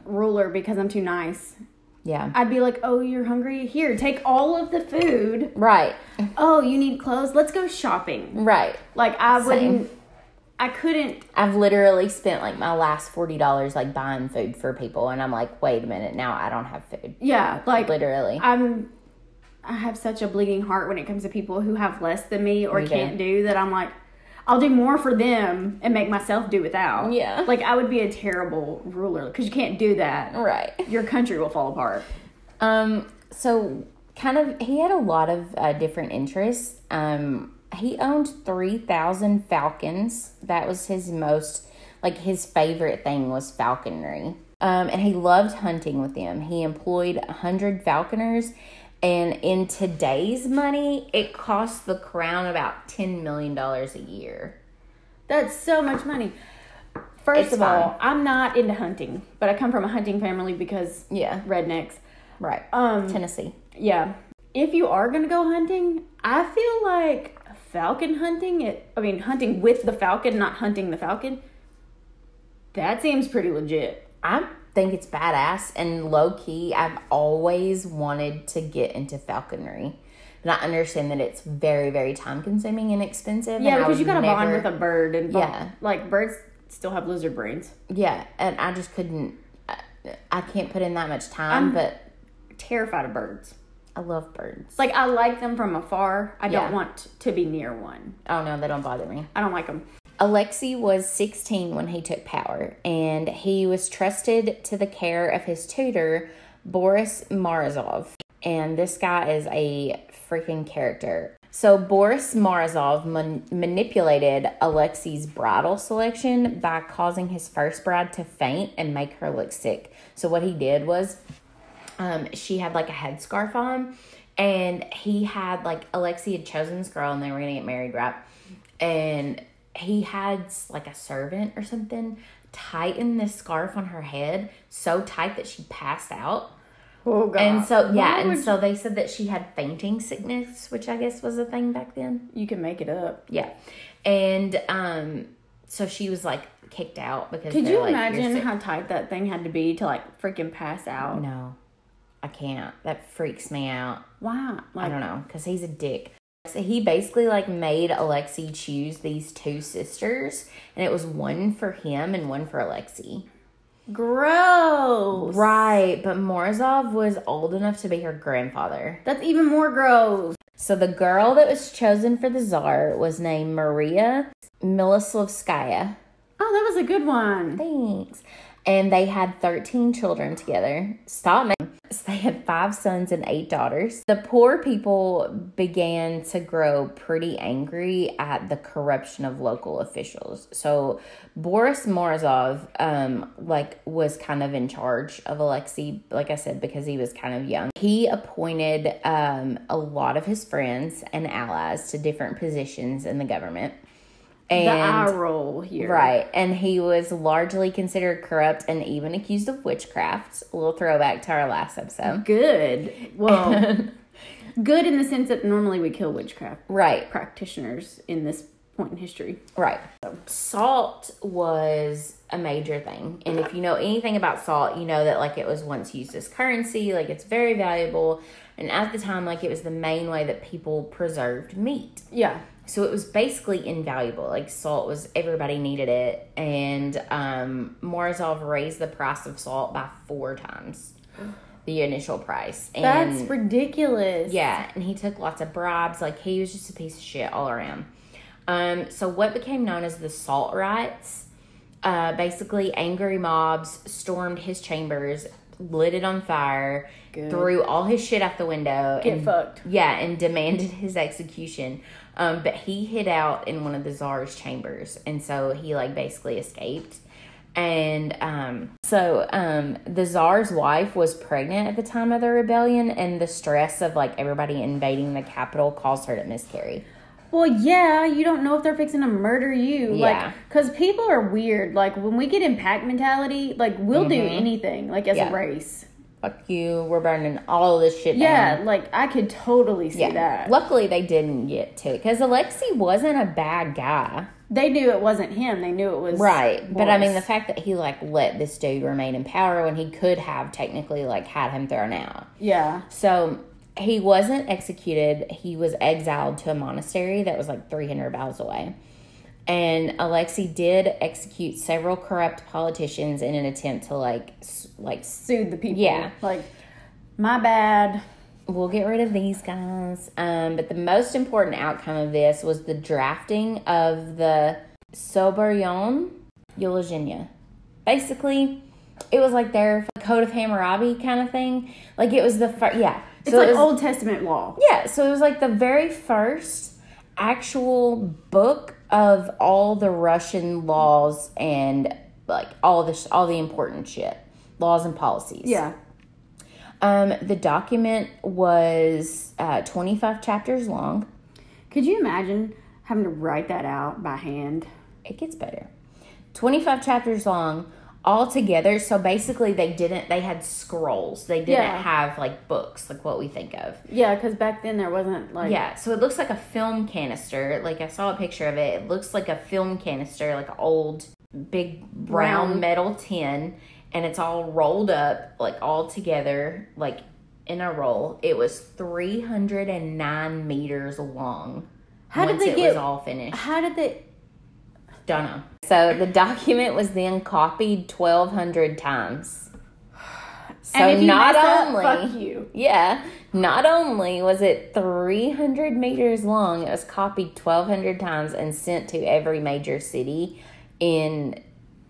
ruler because I'm too nice. Yeah. I'd be like, "Oh, you're hungry? Here, take all of the food. Right. Oh, you need clothes? Let's go shopping." Right. Like I Same. wouldn't I couldn't I've literally spent like my last forty dollars like buying food for people, and I'm like, wait a minute, now I don't have food. yeah, like Literally. I'm I have such a bleeding heart when it comes to people who have less than me or can't do that I'm like I'll do more for them and make myself do without. Yeah. Like I would be a terrible ruler because you can't do that. Right. Your country will fall apart. Um, so kind of, he had a lot of uh, different interests. Um, he owned 3,000 falcons. That was his most, like, his favorite thing was falconry. Um, and he loved hunting with them. He employed 100 falconers. And in today's money, it costs the crown about $10 million a year. That's so much money. First It's of all. I'm not into hunting, but I come from a hunting family because Yeah. rednecks. Right. Um Tennessee. yeah. If you are going to go hunting, I feel like falcon hunting, it I mean hunting with the falcon, not hunting the falcon. That seems pretty legit. I think it's badass and low key. I've always wanted to get into falconry, but I understand that it's very, very time consuming and expensive. Yeah, and because you got to bond with a bird and Yeah. like birds still have lizard brains. yeah, and I just couldn't. I, I can't put in that much time, I'm- but Terrified of birds. I love birds. Like I like them from afar. I Yeah. don't want to be near one. oh no, they don't bother me. I don't like them. Alexei was 16 when he took power, and he was trusted to the care of his tutor, Boris Morozov. And this guy is a freaking character. So, Boris Morozov man- manipulated Alexei's bridal selection by causing his first bride to faint and make her look sick. So, what he did was um, she had like a headscarf on, and he had like Alexi had chosen this girl, and they were gonna get married, right? And he had like a servant or something tighten this scarf on her head so tight that she passed out. Oh god. And so yeah, and so they said that she had fainting sickness, which I guess was a thing back then. you can make it up. Yeah. And um so she was like kicked out because Could you like, imagine how tight that thing had to be to like freaking pass out? No, I can't. That freaks me out. Wow. I don't know because he's a dick. So he basically like made Alexi choose these two sisters, and it was one for him and one for Alexi. gross. Right, but Morozov was old enough to be her grandfather. That's even more gross. So the girl that was chosen for the czar was named Maria Miloslavskaya. Oh, that was a good one. Thanks. And they had 13 children together. Stop me. So they had five sons and eight daughters. The poor people began to grow pretty angry at the corruption of local officials. So Boris Morozov, um, like, was kind of in charge of Alexei, like I said, because he was kind of young. He appointed um, a lot of his friends and allies to different positions in the government. And the eye roll here. Right. And he was largely considered corrupt and even accused of witchcraft. A little throwback to our last episode. Good. Well, good in the sense that normally we kill witchcraft Right. practitioners in this point in history. Right. Salt was a major thing. And if you know anything about salt, you know that like it was once used as currency, like it's very valuable. And at the time, like it was the main way that people preserved meat. Yeah. So it was basically invaluable. Like salt was everybody needed it, and um, Morozov raised the price of salt by four times the initial price. And That's ridiculous. yeah, and he took lots of bribes. Like he was just a piece of shit all around. Um, so what became known as the Salt Riots, uh, basically angry mobs stormed his chambers, lit it on fire, Good. threw all his shit out the window, Get and fucked. yeah, and demanded his execution. Um, but he hid out in one of the czar's chambers, and so he like basically escaped. And um, so um, the czar's wife was pregnant at the time of the rebellion, and the stress of like everybody invading the capital caused her to miscarry. Well, yeah, you don't know if they're fixing to murder you. Yeah. Like, because people are weird. Like, when we get in pack mentality, like, we'll do anything, like, as Mm-hmm. Yeah. a race. Fuck you, we're burning all this shit Yeah, down. like, I could totally see that. Luckily, they didn't get to because Alexi wasn't a bad guy. They knew it wasn't him. They knew it was. Right. But I mean, the fact that he like let this dude remain in power when he could have technically like had him thrown out. Yeah. So he wasn't executed. He was exiled to a monastery that was like 300 miles away. And Alexei did execute several corrupt politicians in an attempt to like like Sued the people. Yeah. Like, my bad. we'll get rid of these guys. Um, but the most important outcome of this was the drafting of the Sobornoye Ulozhenie. Basically, it was like their code of Hammurabi kind of thing. Like it was the first, yeah. It's So it like was- Old Testament law. Yeah, so it was like the very first actual book of all the Russian laws and like all the sh- all the important shit, laws and policies. Yeah. Um, the document was uh, 25 chapters long. Could you imagine having to write that out by hand? It gets better. 25 chapters long all together. So basically, they didn't, they had scrolls. They didn't Yeah. have like books, like what we think of. Yeah, because back then there wasn't like. Yeah, so it looks like a film canister. Like I saw a picture of it. It looks like a film canister, like an old big brown metal tin, and it's all rolled up, like all together, like in a roll. It was three hundred and nine meters long. How did they it get- was all finished? How did they? Don't know. So the document was then copied twelve hundred times. So and if you not up, only fuck you. yeah, not only was it 300 meters long, it was copied 1,200 times and sent to every major city in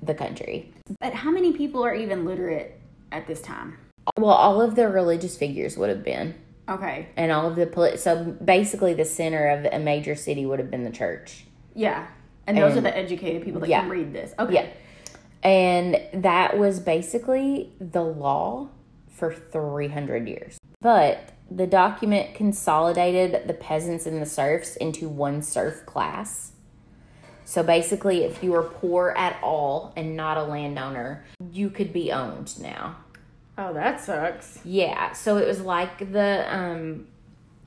the country. But how many people are even literate at this time? Well, all of the religious figures would have been, Okay. and all of the poli- so basically the center of a major city would have been the church. Yeah. And those And- are the educated people that yeah. can read this. Okay. Yeah. And that was basically the law for 300 years. But the document consolidated the peasants and the serfs into one serf class. So basically, if you were poor at all and not a landowner, you could be owned now. Oh, that sucks. Yeah, so it was like the um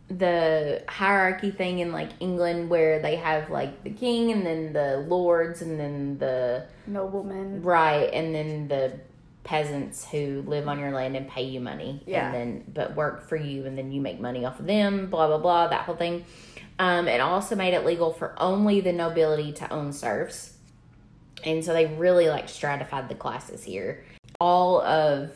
the hierarchy thing in like England where they have like the king and then the lords and then the Noblemen. right and then the peasants who live on your land and pay you money. Yeah. and then but work for you and then you make money off of them blah blah blah that whole thing. Um, it also made it legal for only the nobility to own serfs. And so they really like stratified the classes here. All of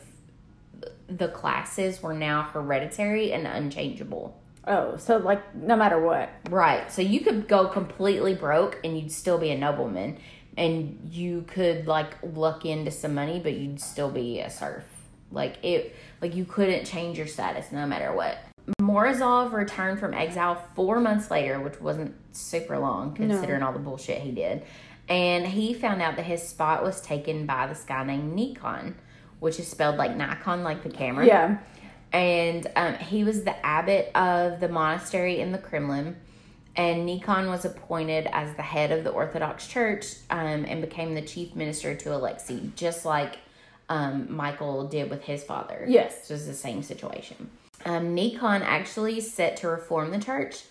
the classes were now hereditary and unchangeable Oh, so like no matter what. Right. So you could go completely broke and you'd still be a nobleman. And you could like luck into some money, but you'd still be a serf. Like it like you couldn't change your status no matter what. Morozov returned from exile four months later, which wasn't super long considering all the bullshit he did. And he found out that his spot was taken by this guy named Nikon, which is spelled like Nikon, like the camera Yeah. And um, he was the abbot of the monastery in the Kremlin. And Nikon was appointed as the head of the Orthodox Church um, and became the chief minister to Alexei, just like um, Michael did with his father. Yes. So it's the same situation. Um, Nikon actually set to reform the church,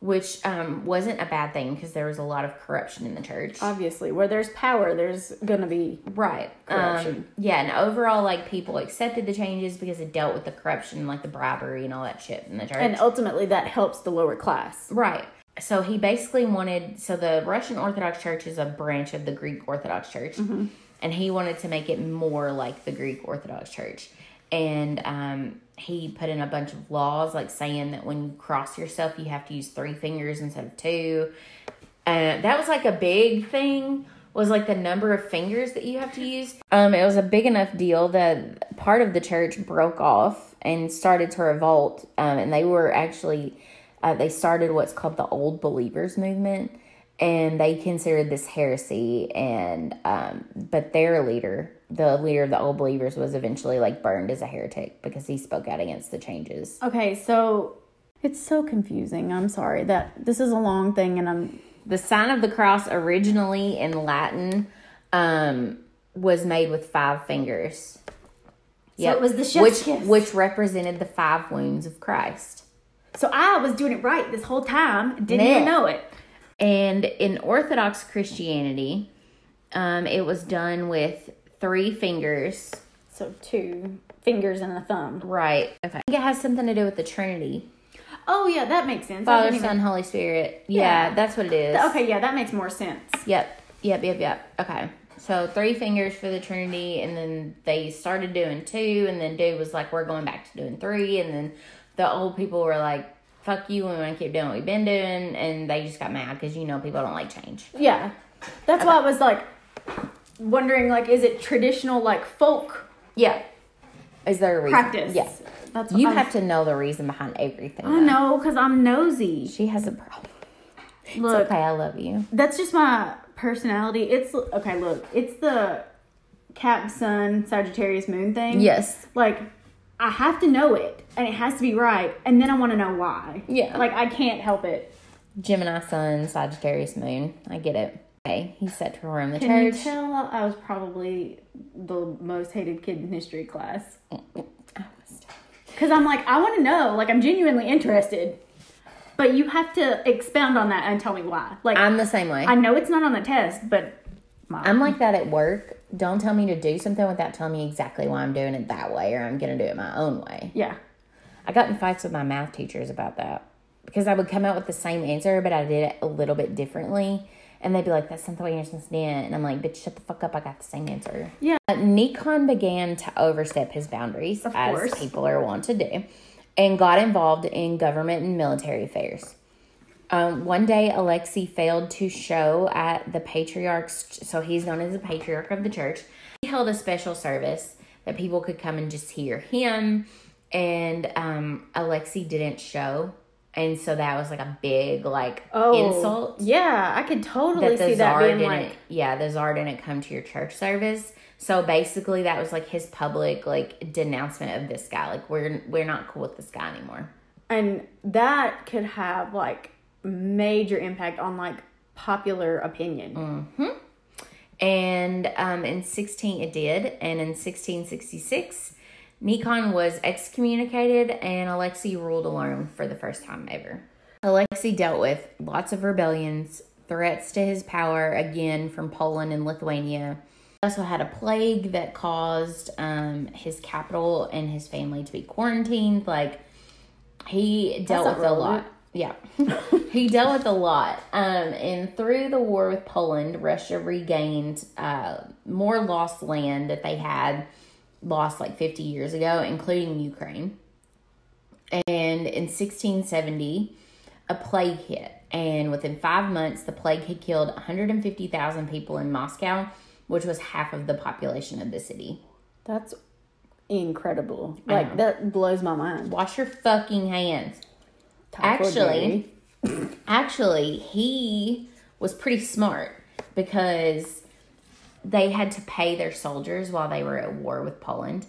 which um, wasn't a bad thing because there was a lot of corruption in the church. Obviously, where there's power, there's gonna be Right. Corruption. Um, yeah, and overall, like people accepted the changes because it dealt with the corruption, like the bribery and all that shit in the church. and ultimately that helps the lower class. right. So he basically wanted. So the Russian Orthodox Church is a branch of the Greek Orthodox Church, and he wanted to make it more like the Greek Orthodox Church. And um, he put in a bunch of laws, like saying that when you cross yourself, you have to use three fingers instead of two. Uh, that was like a big thing was like the number of fingers that you have to use. Um, it was a big enough deal that part of the church broke off and started to revolt. Um, and they were actually uh, they started what's called the Old Believers movement, and they considered this heresy. And um, but their leader, the leader of the Old Believers, was eventually like burned as a heretic because he spoke out against the changes. Okay, so it's so confusing. I'm sorry that this is a long thing, and I'm The sign of the cross originally in Latin um, was made with five fingers. So it was the chef's which kiss. which represented the five wounds of Christ. so I was doing it right this whole time. Didn't Yeah. even know it. And in Orthodox Christianity, um, it was done with three fingers. So two fingers and a thumb. Right. Okay. I think it has something to do with the Trinity. Oh yeah, that makes sense. Father, didn't even- Son, Holy Spirit. Yeah, Yeah. that's what it is. Okay, yeah, that makes more sense. Yep. Yep. Yep. Yep. Okay. So three fingers for the Trinity, and then they started doing two, and then dude was like, "We're going back to doing three, and then the old people were like, "Fuck you, we want to keep doing what we've been doing," and they just got mad because you know people don't like change. Yeah, that's why I was like wondering, like, is it traditional, like folk Yeah. Is there a reason? practice? Yeah. that's You what have to know the reason behind everything. I though. know because I'm nosy. She has a problem. Look, It's okay. I love you. that's just my personality. It's okay. Look, it's the Cap Sun Sagittarius Moon thing. Yes. like I have to know it, and it has to be right, and then I want to know why. Yeah. like I can't help it. Gemini Sun, Sagittarius Moon. I get it. Okay. He's set to reform the Can you tell I was probably the most hated kid in history class? Because I'm like, I want to know. Like, I'm genuinely interested. But you have to expound on that and tell me why. Like, I'm the same way. I know it's not on the test, but my, I'm like that at work. Don't tell me to do something without telling me exactly why I'm doing it that way or I'm going to do it my own way. yeah. I got in fights with my math teachers about that because I would come out with the same answer, but I did it a little bit differently. And they'd be like, that's not the way you're supposed to do it. And I'm like, bitch, shut the fuck up. I got the same answer. Yeah. Uh, Nikon began to overstep his boundaries, Of as course. people are wont to do, and got involved in government and military affairs. Um, one day, Alexei failed to show at the patriarch's, so he's known as the patriarch of the church. He held a special service that people could come and just hear him, and um, Alexei didn't show, and so that was like a big like insult. Oh, Yeah, I could totally that the see that being didn't like, yeah the czar didn't come to your church service. So basically that was like his public like denouncement of this guy. Like we're we're not cool with this guy anymore. And that could have like major impact on like popular opinion. Mm. and um in 16 it did and in 1666 Nikon was excommunicated and Alexei ruled alone for the first time ever. Alexei dealt with lots of rebellions, threats to his power again from Poland and Lithuania. He also had a plague that caused um, his capital and his family to be quarantined. Like he dealt That's with a lot. Yeah, he dealt with a lot. Um, and through the war with Poland, Russia regained uh, more lost land that they had lost like 50 years ago, including Ukraine. And in 1670, a plague hit. And within five months, the plague had killed 150,000 people in Moscow, which was half of the population of the city. That's incredible. Like that blows my mind. Wash your fucking hands. Typhoid Actually-. Actually, he was pretty smart because they had to pay their soldiers while they were at war with Poland.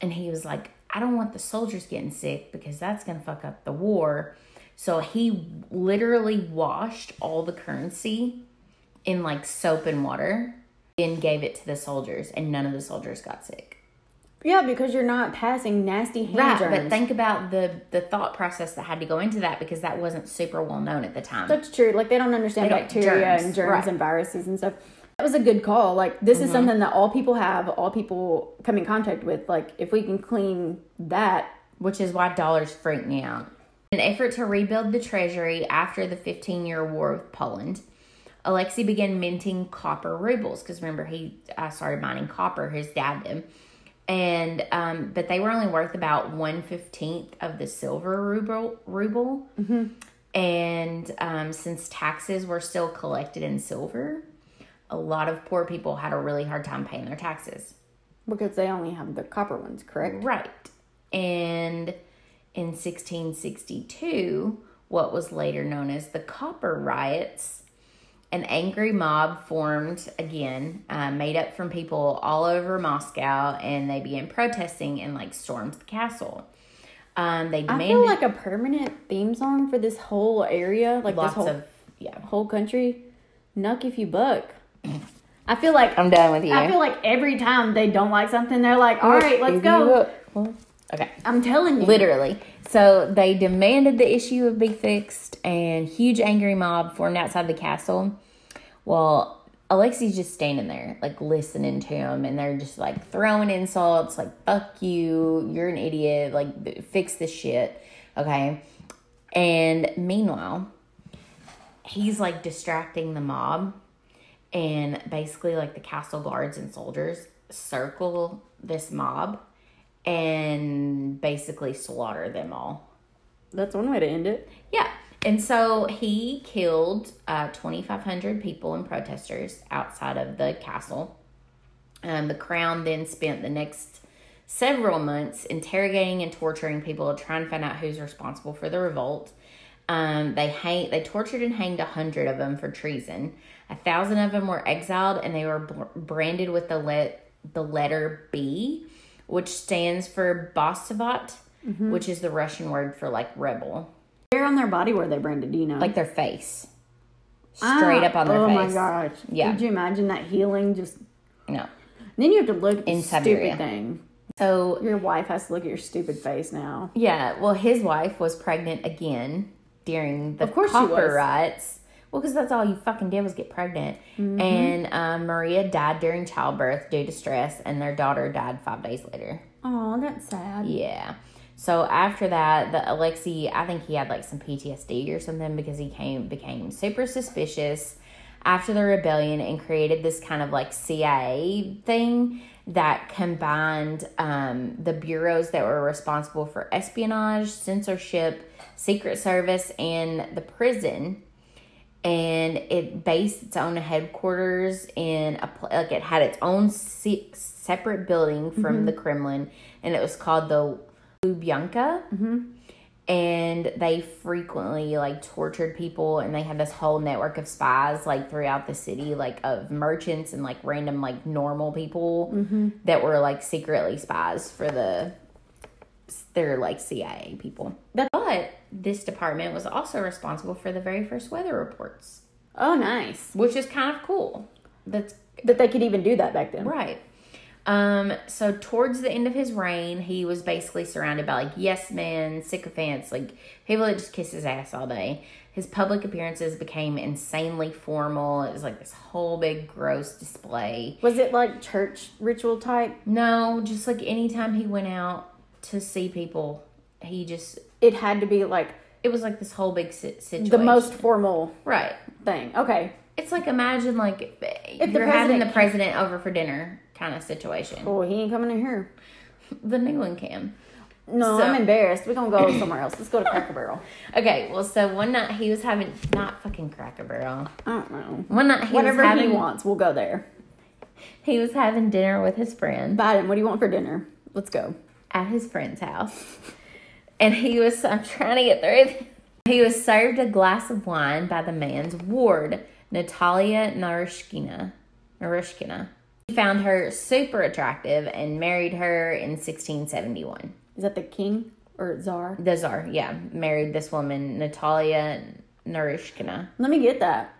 And he was like, I don't want the soldiers getting sick because that's going to fuck up the war. So he literally washed all the currency in like soap and water and gave it to the soldiers, and none of the soldiers got sick. Yeah, because you're not passing nasty hand Right, germs. but think about the the thought process that had to go into that because that wasn't super well known at the time. That's true. Like they don't understand They don't- bacteria germs, and germs right. and viruses and stuff. That was a good call. Like this Mm-hmm. is something that all people have, all people come in contact with. Like if we can clean that, which is why dollars freak me out. In an effort to rebuild the treasury after the 15 year war with Poland, Alexei began minting copper rubles because remember he uh, started mining copper. His dad did, and um, but they were only worth about one fifteenth of the silver ruble. Ruble, and um, since taxes were still collected in silver, a lot of poor people had a really hard time paying their taxes. because they only have the copper ones, correct? Right. And in 1662, what was later known as the Copper Riots, an angry mob formed again, uh, made up from people all over Moscow, and they began protesting and like stormed the castle. Um, they I feel like a permanent theme song for this whole area, like lots this whole of yeah. whole country. Nuck if you buck. I feel like I'm done with you. I feel like every time they don't like something, they're like, "All right, let's go." Okay. I'm telling you, Literally. So they demanded the issue be fixed, and huge angry mob formed outside the castle. Well, Alexi's just standing there, like listening to him, and they're just like throwing insults, like "fuck you," "you're an idiot," like "fix this shit," okay. And meanwhile, he's like distracting the mob, and basically, like the castle guards and soldiers circle this mob and basically slaughter them all. that's one way to end it. Yeah. And so he killed uh, 2,500 people and protesters outside of the castle. Um, the crown then spent the next several months interrogating and torturing people to try and find out who's responsible for the revolt. Um, they hang, they tortured and hanged a hundred of them for treason. A thousand of them were exiled, and they were br- branded with the let the letter B, which stands for Basavat, mm-hmm. which is the Russian word for like rebel, Where on their body were they branded? Do you know? like their face, straight up on their oh face. Oh my gosh! Yeah. Could you imagine that healing? Just No, then you have to look at the In stupid Siberia. thing. so Your wife has to look at your stupid face now. Yeah, well, his wife was pregnant again during the Of course she copper was. riots. Well, because that's all you fucking did was get pregnant. Mm-hmm. And um, Maria died during childbirth due to stress, and their daughter died five days later. Oh, that's sad. Yeah. So after that, the Alexei, I think he had like some PTSD or something because he came became super suspicious after the rebellion and created this kind of like CIA thing that combined um, the bureaus that were responsible for espionage, censorship, secret service, and the prison. And it based its own headquarters in a like it had its own se- separate building from mm-hmm. the Kremlin, and it was called the Lubyanka. Mm-hmm. And they frequently like tortured people, and they had this whole network of spies like throughout the city, like of merchants and like random like normal people mm-hmm. that were like secretly spies for the they're like CIA people. That- but this department was also responsible for the very first weather reports, Oh, nice. which is kind of cool. That's That they could even do that back then. Right. Um, so towards the end of his reign, he was basically surrounded by like yes men, sycophants, like people that just kiss his ass all day. His public appearances became insanely formal. It was like this whole big gross display. Was it like church ritual type? No, just like anytime he went out to see people, he just It had to be like it was like this whole big si- situation. the most formal right. thing. Okay. It's like imagine like the you're having the president- president over for dinner kind of situation. Well, he ain't coming in here. The new one can. No, So- I'm embarrassed. We're gonna go somewhere else. Let's go to Cracker Barrel. Okay, well, so one night he was having not fucking Cracker Barrel. I don't know. One night he Whatever was having he wants, we'll go there. he was having dinner with his friend Biden, what do you want for dinner? Let's go. at his friend's house, and he was I'm trying to get through. He was served a glass of wine by the man's ward, Natalia Naryshkina. Naryshkina. He found her super attractive and married her in 1671. Is that the king or czar? The czar, yeah, married this woman, Natalia Naryshkina. Let me get that.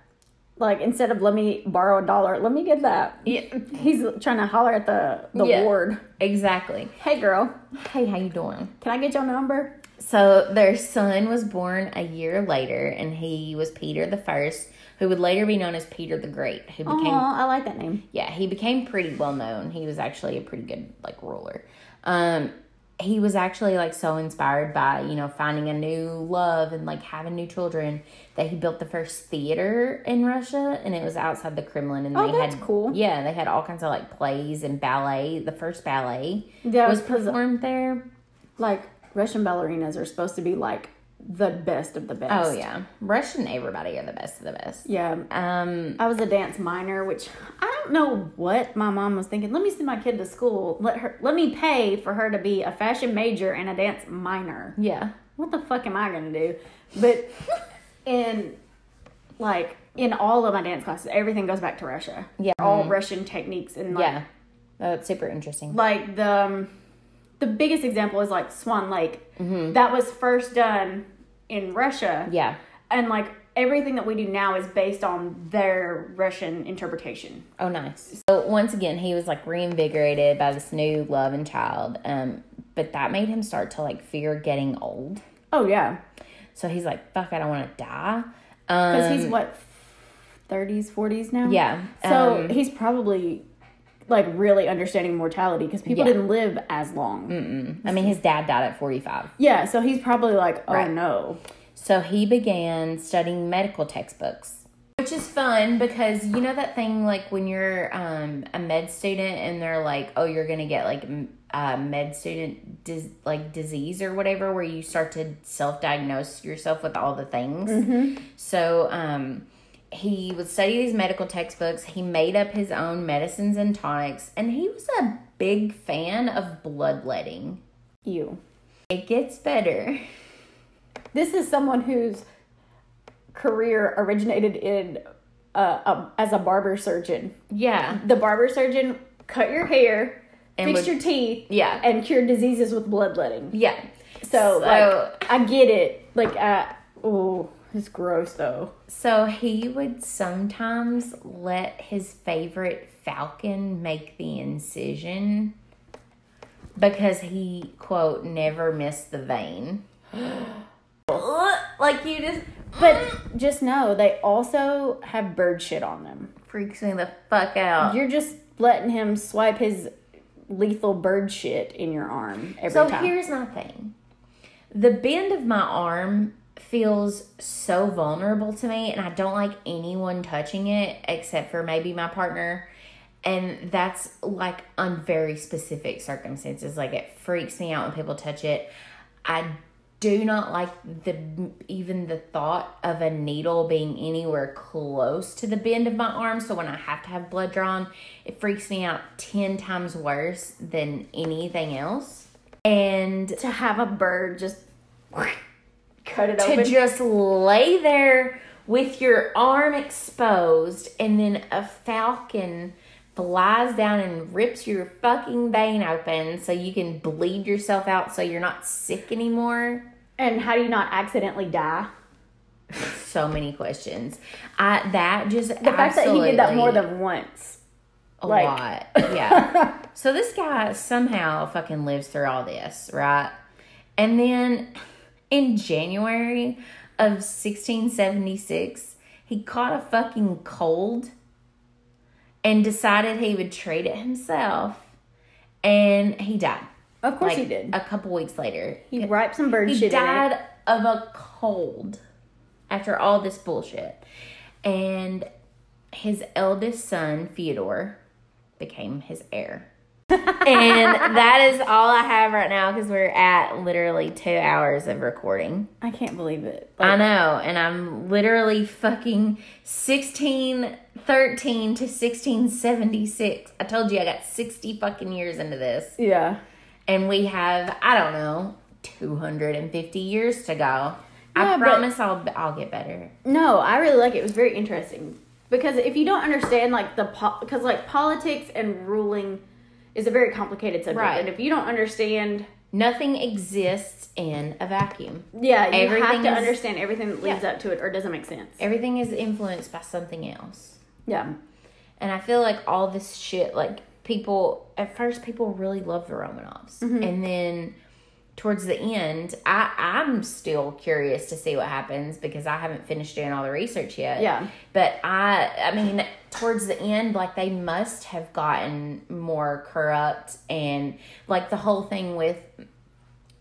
Like instead of let me borrow a dollar, let me get that. Yeah, He's trying to holler at the the Yeah. ward. exactly. Hey girl, Hey, how you doing? can I get your number? So their son was born a year later, and he was Peter the First, who would later be known as Peter the Great. Who became Oh, I like that name. yeah, he became pretty well known. He was actually a pretty good like ruler. Um, he was actually like so inspired by you know finding a new love and like having new children that he built the first theater in Russia, and it was outside the Kremlin. And Oh, they had cool. Yeah, they had all kinds of like plays and ballet. The first ballet Yeah, was performed there. like Russian ballerinas are supposed to be like the best of the best. Oh yeah, Russian everybody are the best of the best. Yeah. Um, I was a dance minor, which I don't know what my mom was thinking. Let me send my kid to school. Let her let me pay for her to be a fashion major and a dance minor. yeah, What the fuck am I gonna do? But in like in all of my dance classes, everything goes back to Russia. Yeah. All Russian techniques and like yeah, that's super interesting. like the um, the biggest example is like Swan Lake. That was first done in Russia. Yeah, And like everything that we do now is based on their Russian interpretation. Oh, nice. So once again, he was like reinvigorated by this new love and child. Um, but that made him start to like fear getting old. Oh yeah, So he's like, "Fuck, I don't want to die." because Um, he's what thirties, forties now. yeah. So um, he's probably like really understanding mortality because people Yeah. didn't live as long. I mean, his dad died at forty five. Yeah, so he's probably like, oh Right. no. So he began studying medical textbooks, which is fun because you know that thing like when you're um, a med student and they're like, oh, you're gonna get like uh, med student dis- like disease or whatever, where you start to self diagnose yourself with all the things. So um, he would study these medical textbooks. He made up his own medicines and tonics, and he was a big fan of bloodletting. You. It gets better. This is someone whose career originated in uh, a, as a barber surgeon. Yeah. The barber surgeon cut your hair, And fixed would- your teeth, Yeah. and cured diseases with bloodletting. Yeah. So, So- like, I get it. Like, uh, oh, it's gross though. So he would sometimes let his favorite falcon make the incision because he, quote, never missed the vein. like you just But just know they also have bird shit on them. freaks me the fuck out. You're just letting him swipe his lethal bird shit in your arm every So time. here's my thing. The bend of my arm feels so vulnerable to me and I don't like anyone touching it except for maybe my partner. And that's like on very specific circumstances. Like it freaks me out when people touch it. I do not like the even the thought of a needle being anywhere close to the bend of my arm. So when I have to have blood drawn, it freaks me out 10 times worse than anything else. And to have a bird just cut it to open. just lay there with your arm exposed and then a falcon flies down and rips your fucking vein open so you can bleed yourself out so you're not sick anymore. and how do you not accidentally die? So many questions. I that just The fact that he did that more than once. a like- lot. Yeah. So this guy somehow fucking lives through all this, right? And then in January of 1676, he caught a fucking cold and decided he would treat it himself. And he died. Of course like, he did. A couple weeks later. He wiped some bird He shit it. died of a cold after all this bullshit. And his eldest son, Theodore, became his heir. And that is all I have right now because we're at literally two hours of recording. I can't believe it. I know, and I'm literally fucking 1613 to 1676. I told you I got 60 fucking years into this. Yeah. And we have, I don't know, 250 years to go. Yeah, I promise I'll I'll get better. No, I really like it. It was very interesting because if you don't understand like the because like politics and ruling is a very complicated subject, Right. and if you don't understand, Nothing exists in a vacuum. yeah, you have to is- understand everything that leads Yeah. up to it, or it doesn't make sense. Everything is influenced by something else. Yeah, And I feel like all this shit, like people, at first, people really love the Romanovs. Mm-hmm. And then towards the end, I, I'm still curious to see what happens because I haven't finished doing all the research yet. Yeah. But I, I mean, towards the end, like they must have gotten more corrupt and like the whole thing with,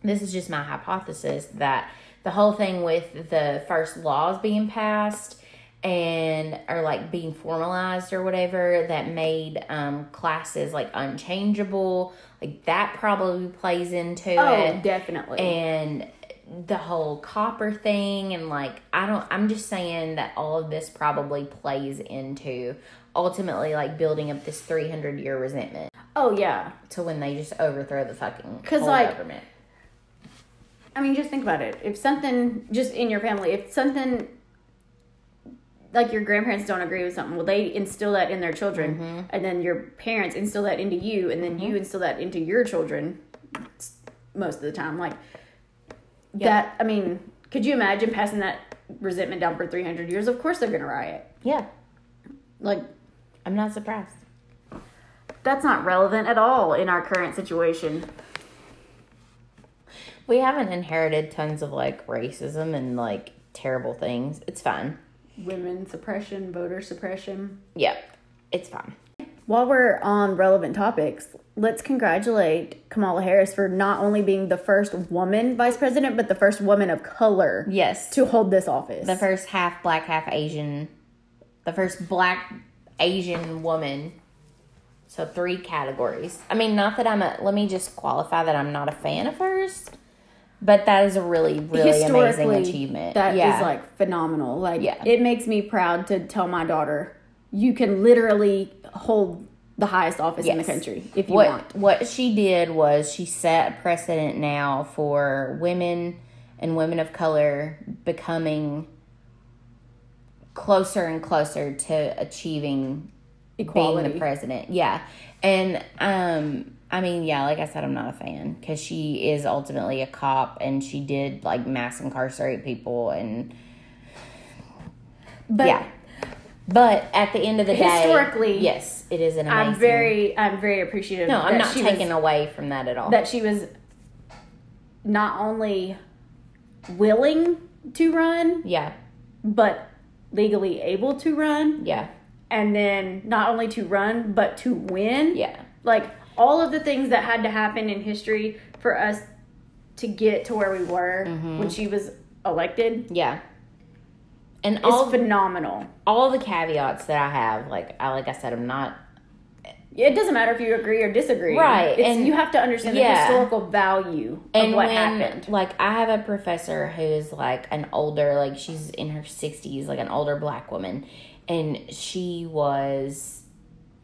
this is just my hypothesis that the whole thing with the first laws being passed and or like being formalized or whatever that made um classes like unchangeable like that probably plays into oh, it definitely. and the whole copper thing and like I don't I'm just saying that all of this probably plays into ultimately like building up this 300 year resentment oh yeah, to when they just overthrow the fucking 'Cause, like, government. I mean, just think about it. If something just in your family, if something like your grandparents don't agree with something, well, they instill that in their children, Mm-hmm. and then your parents instill that into you, and then you instill that into your children. Most of the time, like that. I mean, could you imagine passing that resentment down for three hundred years? Of course, they're gonna riot. Yeah, Like I'm not surprised. that's not relevant at all in our current situation. We haven't inherited tons of like racism and like terrible things. It's fine. Women suppression, voter suppression. Yep, it's fine. While we're on relevant topics, let's congratulate Kamala Harris for not only being the first woman vice president, but the first woman of color Yes, to hold this office. the first half black, half Asian, the first black Asian woman. So three categories. I mean, not that I'm a. Let me just qualify that I'm not a fan of hers, but that is a really, really amazing achievement. That is yeah, like phenomenal. Like Yeah. it makes me proud to tell my daughter you can literally hold the highest office in the country if you what want. what she did was she set a precedent now for women and women of color becoming closer and closer to achieving being Equality. the president. Yeah. And um I mean, yeah, like I said I'm not a fan cuz she is ultimately a cop and she did like mass incarcerate people and But yeah. But at the end of the day, Historically, yes, it is an amazing I'm very I'm very appreciative. No, I'm not was, away from that at all. that she was not only willing to run, yeah. but legally able to run. Yeah. And then not only to run but to win Yeah. like all of the things that had to happen in history for us to get to where we were Mm-hmm. when she was elected Yeah. And all phenomenal all the caveats that I have, like I like I said, I'm not it doesn't matter if you agree or disagree Right, it's, and- you have to understand yeah. the historical value and of what when, happened Like I have a professor who's like an older, like she's in her sixties, like an older black woman, and she was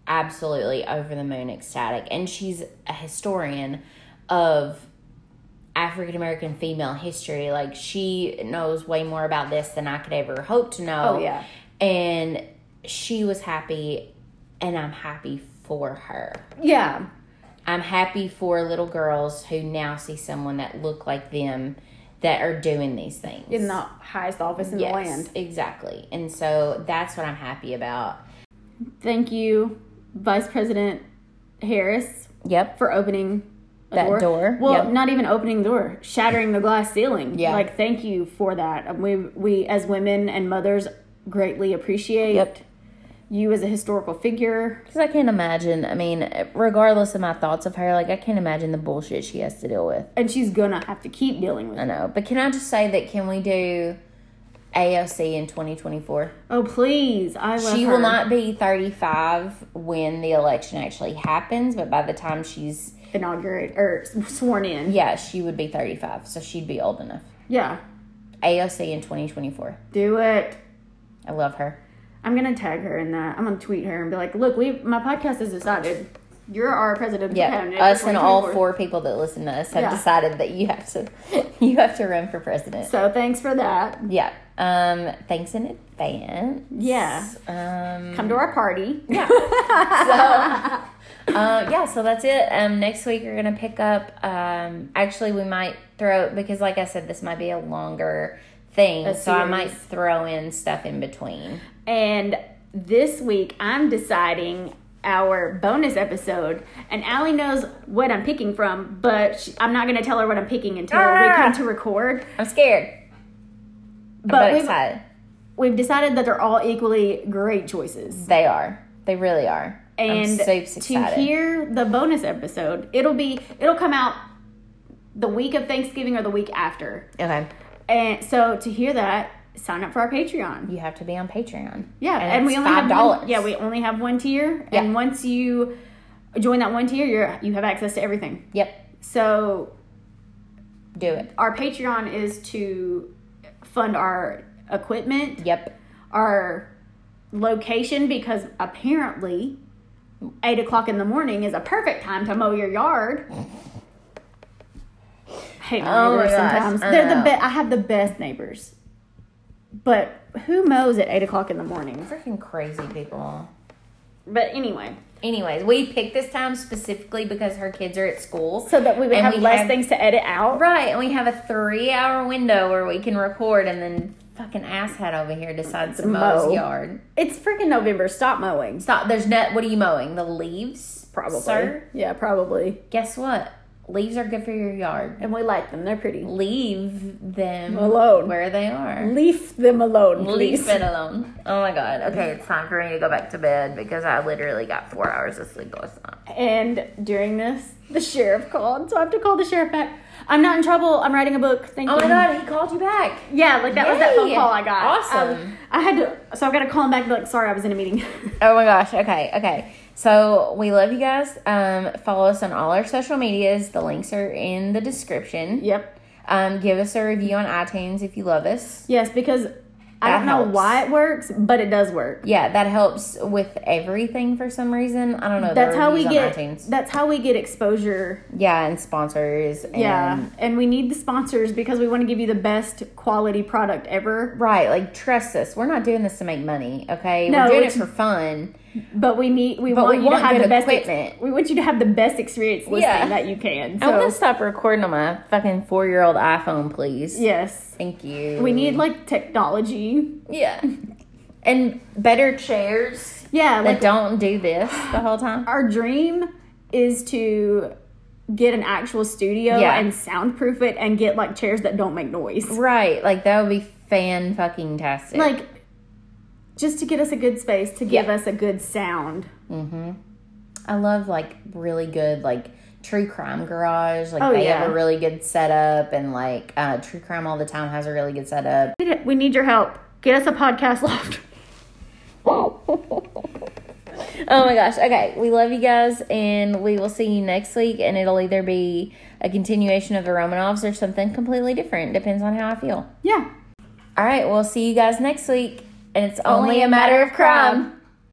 absolutely over the moon ecstatic, and she's a historian of African American female history. Like she knows way more about this than I could ever hope to know. Oh, yeah. and she was happy, and I'm happy for her. yeah I'm happy for little girls who now see someone that look like them that are doing these things. in the highest office in yes, the land Exactly. And so that's what I'm happy about. thank you vice president harris Yep. for opening That door, Well, yep. not even opening the door, shattering the glass ceiling. Yeah. Like, thank you for that. We we as women and mothers greatly appreciate Yep. You as a historical figure. Because I can't imagine. I mean, regardless of my thoughts of her, like I can't imagine the bullshit she has to deal with. And she's gonna have to keep dealing with I know. But can I just say that can we do AOC in 2024? Oh please. I love She her. will not be 35 when the election actually happens, but by the time she's inaugurated or sworn in. yeah, she would be 35, so she'd be old enough. Yeah. AOC in 2024. Do it. I love her. I'm gonna tag her in that. I'm gonna tweet her and be like, "Look, we my podcast is decided you're our president Yeah, us and all four people that listen to us have Yeah. decided that you have to you have to run for president. So thanks for that. Yeah. Um. Thanks in advance. Yeah. Um. Come to our party. Yeah. so, uh, yeah. So that's it. Um. Next week we're gonna pick up. Um. Actually, we might throw because, like I said, this might be a longer thing. So I might throw in stuff in between. And this week I'm deciding our bonus episode, and Allie knows what I'm picking from, but she, I'm not gonna tell her what I'm picking until we Ah. come to record. I'm scared, But but we've, excited. we've decided that they're all equally great choices. They are. They really are. and so to hear the bonus episode it'll be it'll come out the week of thanksgiving or the week after okay. and so to hear that sign up for our patreon You have to be on Patreon. yeah and, and, we only five have dollars. one, yeah we only have one tier Yeah. and once you join that one tier you're you have access to everything Yep. so Do it. our patreon is to fund our equipment Yep. our location because apparently eight o'clock in the morning is a perfect time to mow your yard. I hate my Oh neighbors sometimes. They're the best. I have the best neighbors, but who mows at eight o'clock in the morning? Freaking crazy people. But anyway, Anyways, we picked this time specifically because her kids are at school. so that we would have we less have- things to edit out. Right, and we have a three hour window where we can record, and then fucking asshat over here decides to mow his yard. It's freaking November. Stop mowing. Stop. There's no. What are you mowing? The leaves? Probably. Sir? Yeah, probably. Guess what? Leaves are good for your yard. And we like them. They're pretty. Leave them Alone. where they are. Leave them alone, Leave please. it alone. Oh my god. Okay, it's time for me to go back to bed because I literally got four hours of sleep last night. And during this, the sheriff called, so I have to call the sheriff back. I'm not in trouble. I'm writing a book. Thank Oh you. Oh my god, he called you back. Yeah, like that was that phone call I got. Awesome. Um, I had to, so I've got to call him back. And be like, sorry, I was in a meeting. Oh my gosh. Okay. Okay. So we love you guys. Um, follow us on all our social medias. The links are in the description. yep. Um, give us a review on iTunes if you love us. Yes, because I That don't know why it works, but it does work. Yeah, that helps with everything for some reason. I don't know. That's how we get. iTunes. That's how we get exposure. Yeah, and sponsors. And, Yeah, and we need the sponsors because we want to give you the best quality product ever. Right. Like trust us. We're not doing this to make money. Okay. No, We're doing it for fun. But we need. We But want we you want to have the best equipment. we want you to have the best experience listening Yeah. that you can. I want So to stop recording on my fucking four year old iPhone, please. yes, Thank you. we need like technology. Yeah. And better chairs Yeah, that like don't do this the whole time. our dream is to get an actual studio Yeah. and soundproof it and get like chairs that don't make noise. Right. Like that would be fan fucking tastic. Like just to get us a good space to give Yeah. us a good sound. Mhm. I love like really good like True Crime Garage. Like Oh, they yeah. have a really good setup and like uh True Crime all the time has a really good setup. We need your help. Get us a podcast loft. Oh my gosh. Okay. We love you guys and we will see you next week and it'll either be a continuation of the Romanovs or something completely different. Depends on how I feel. Yeah. All right, we'll see you guys next week. And it's only, a matter of crime.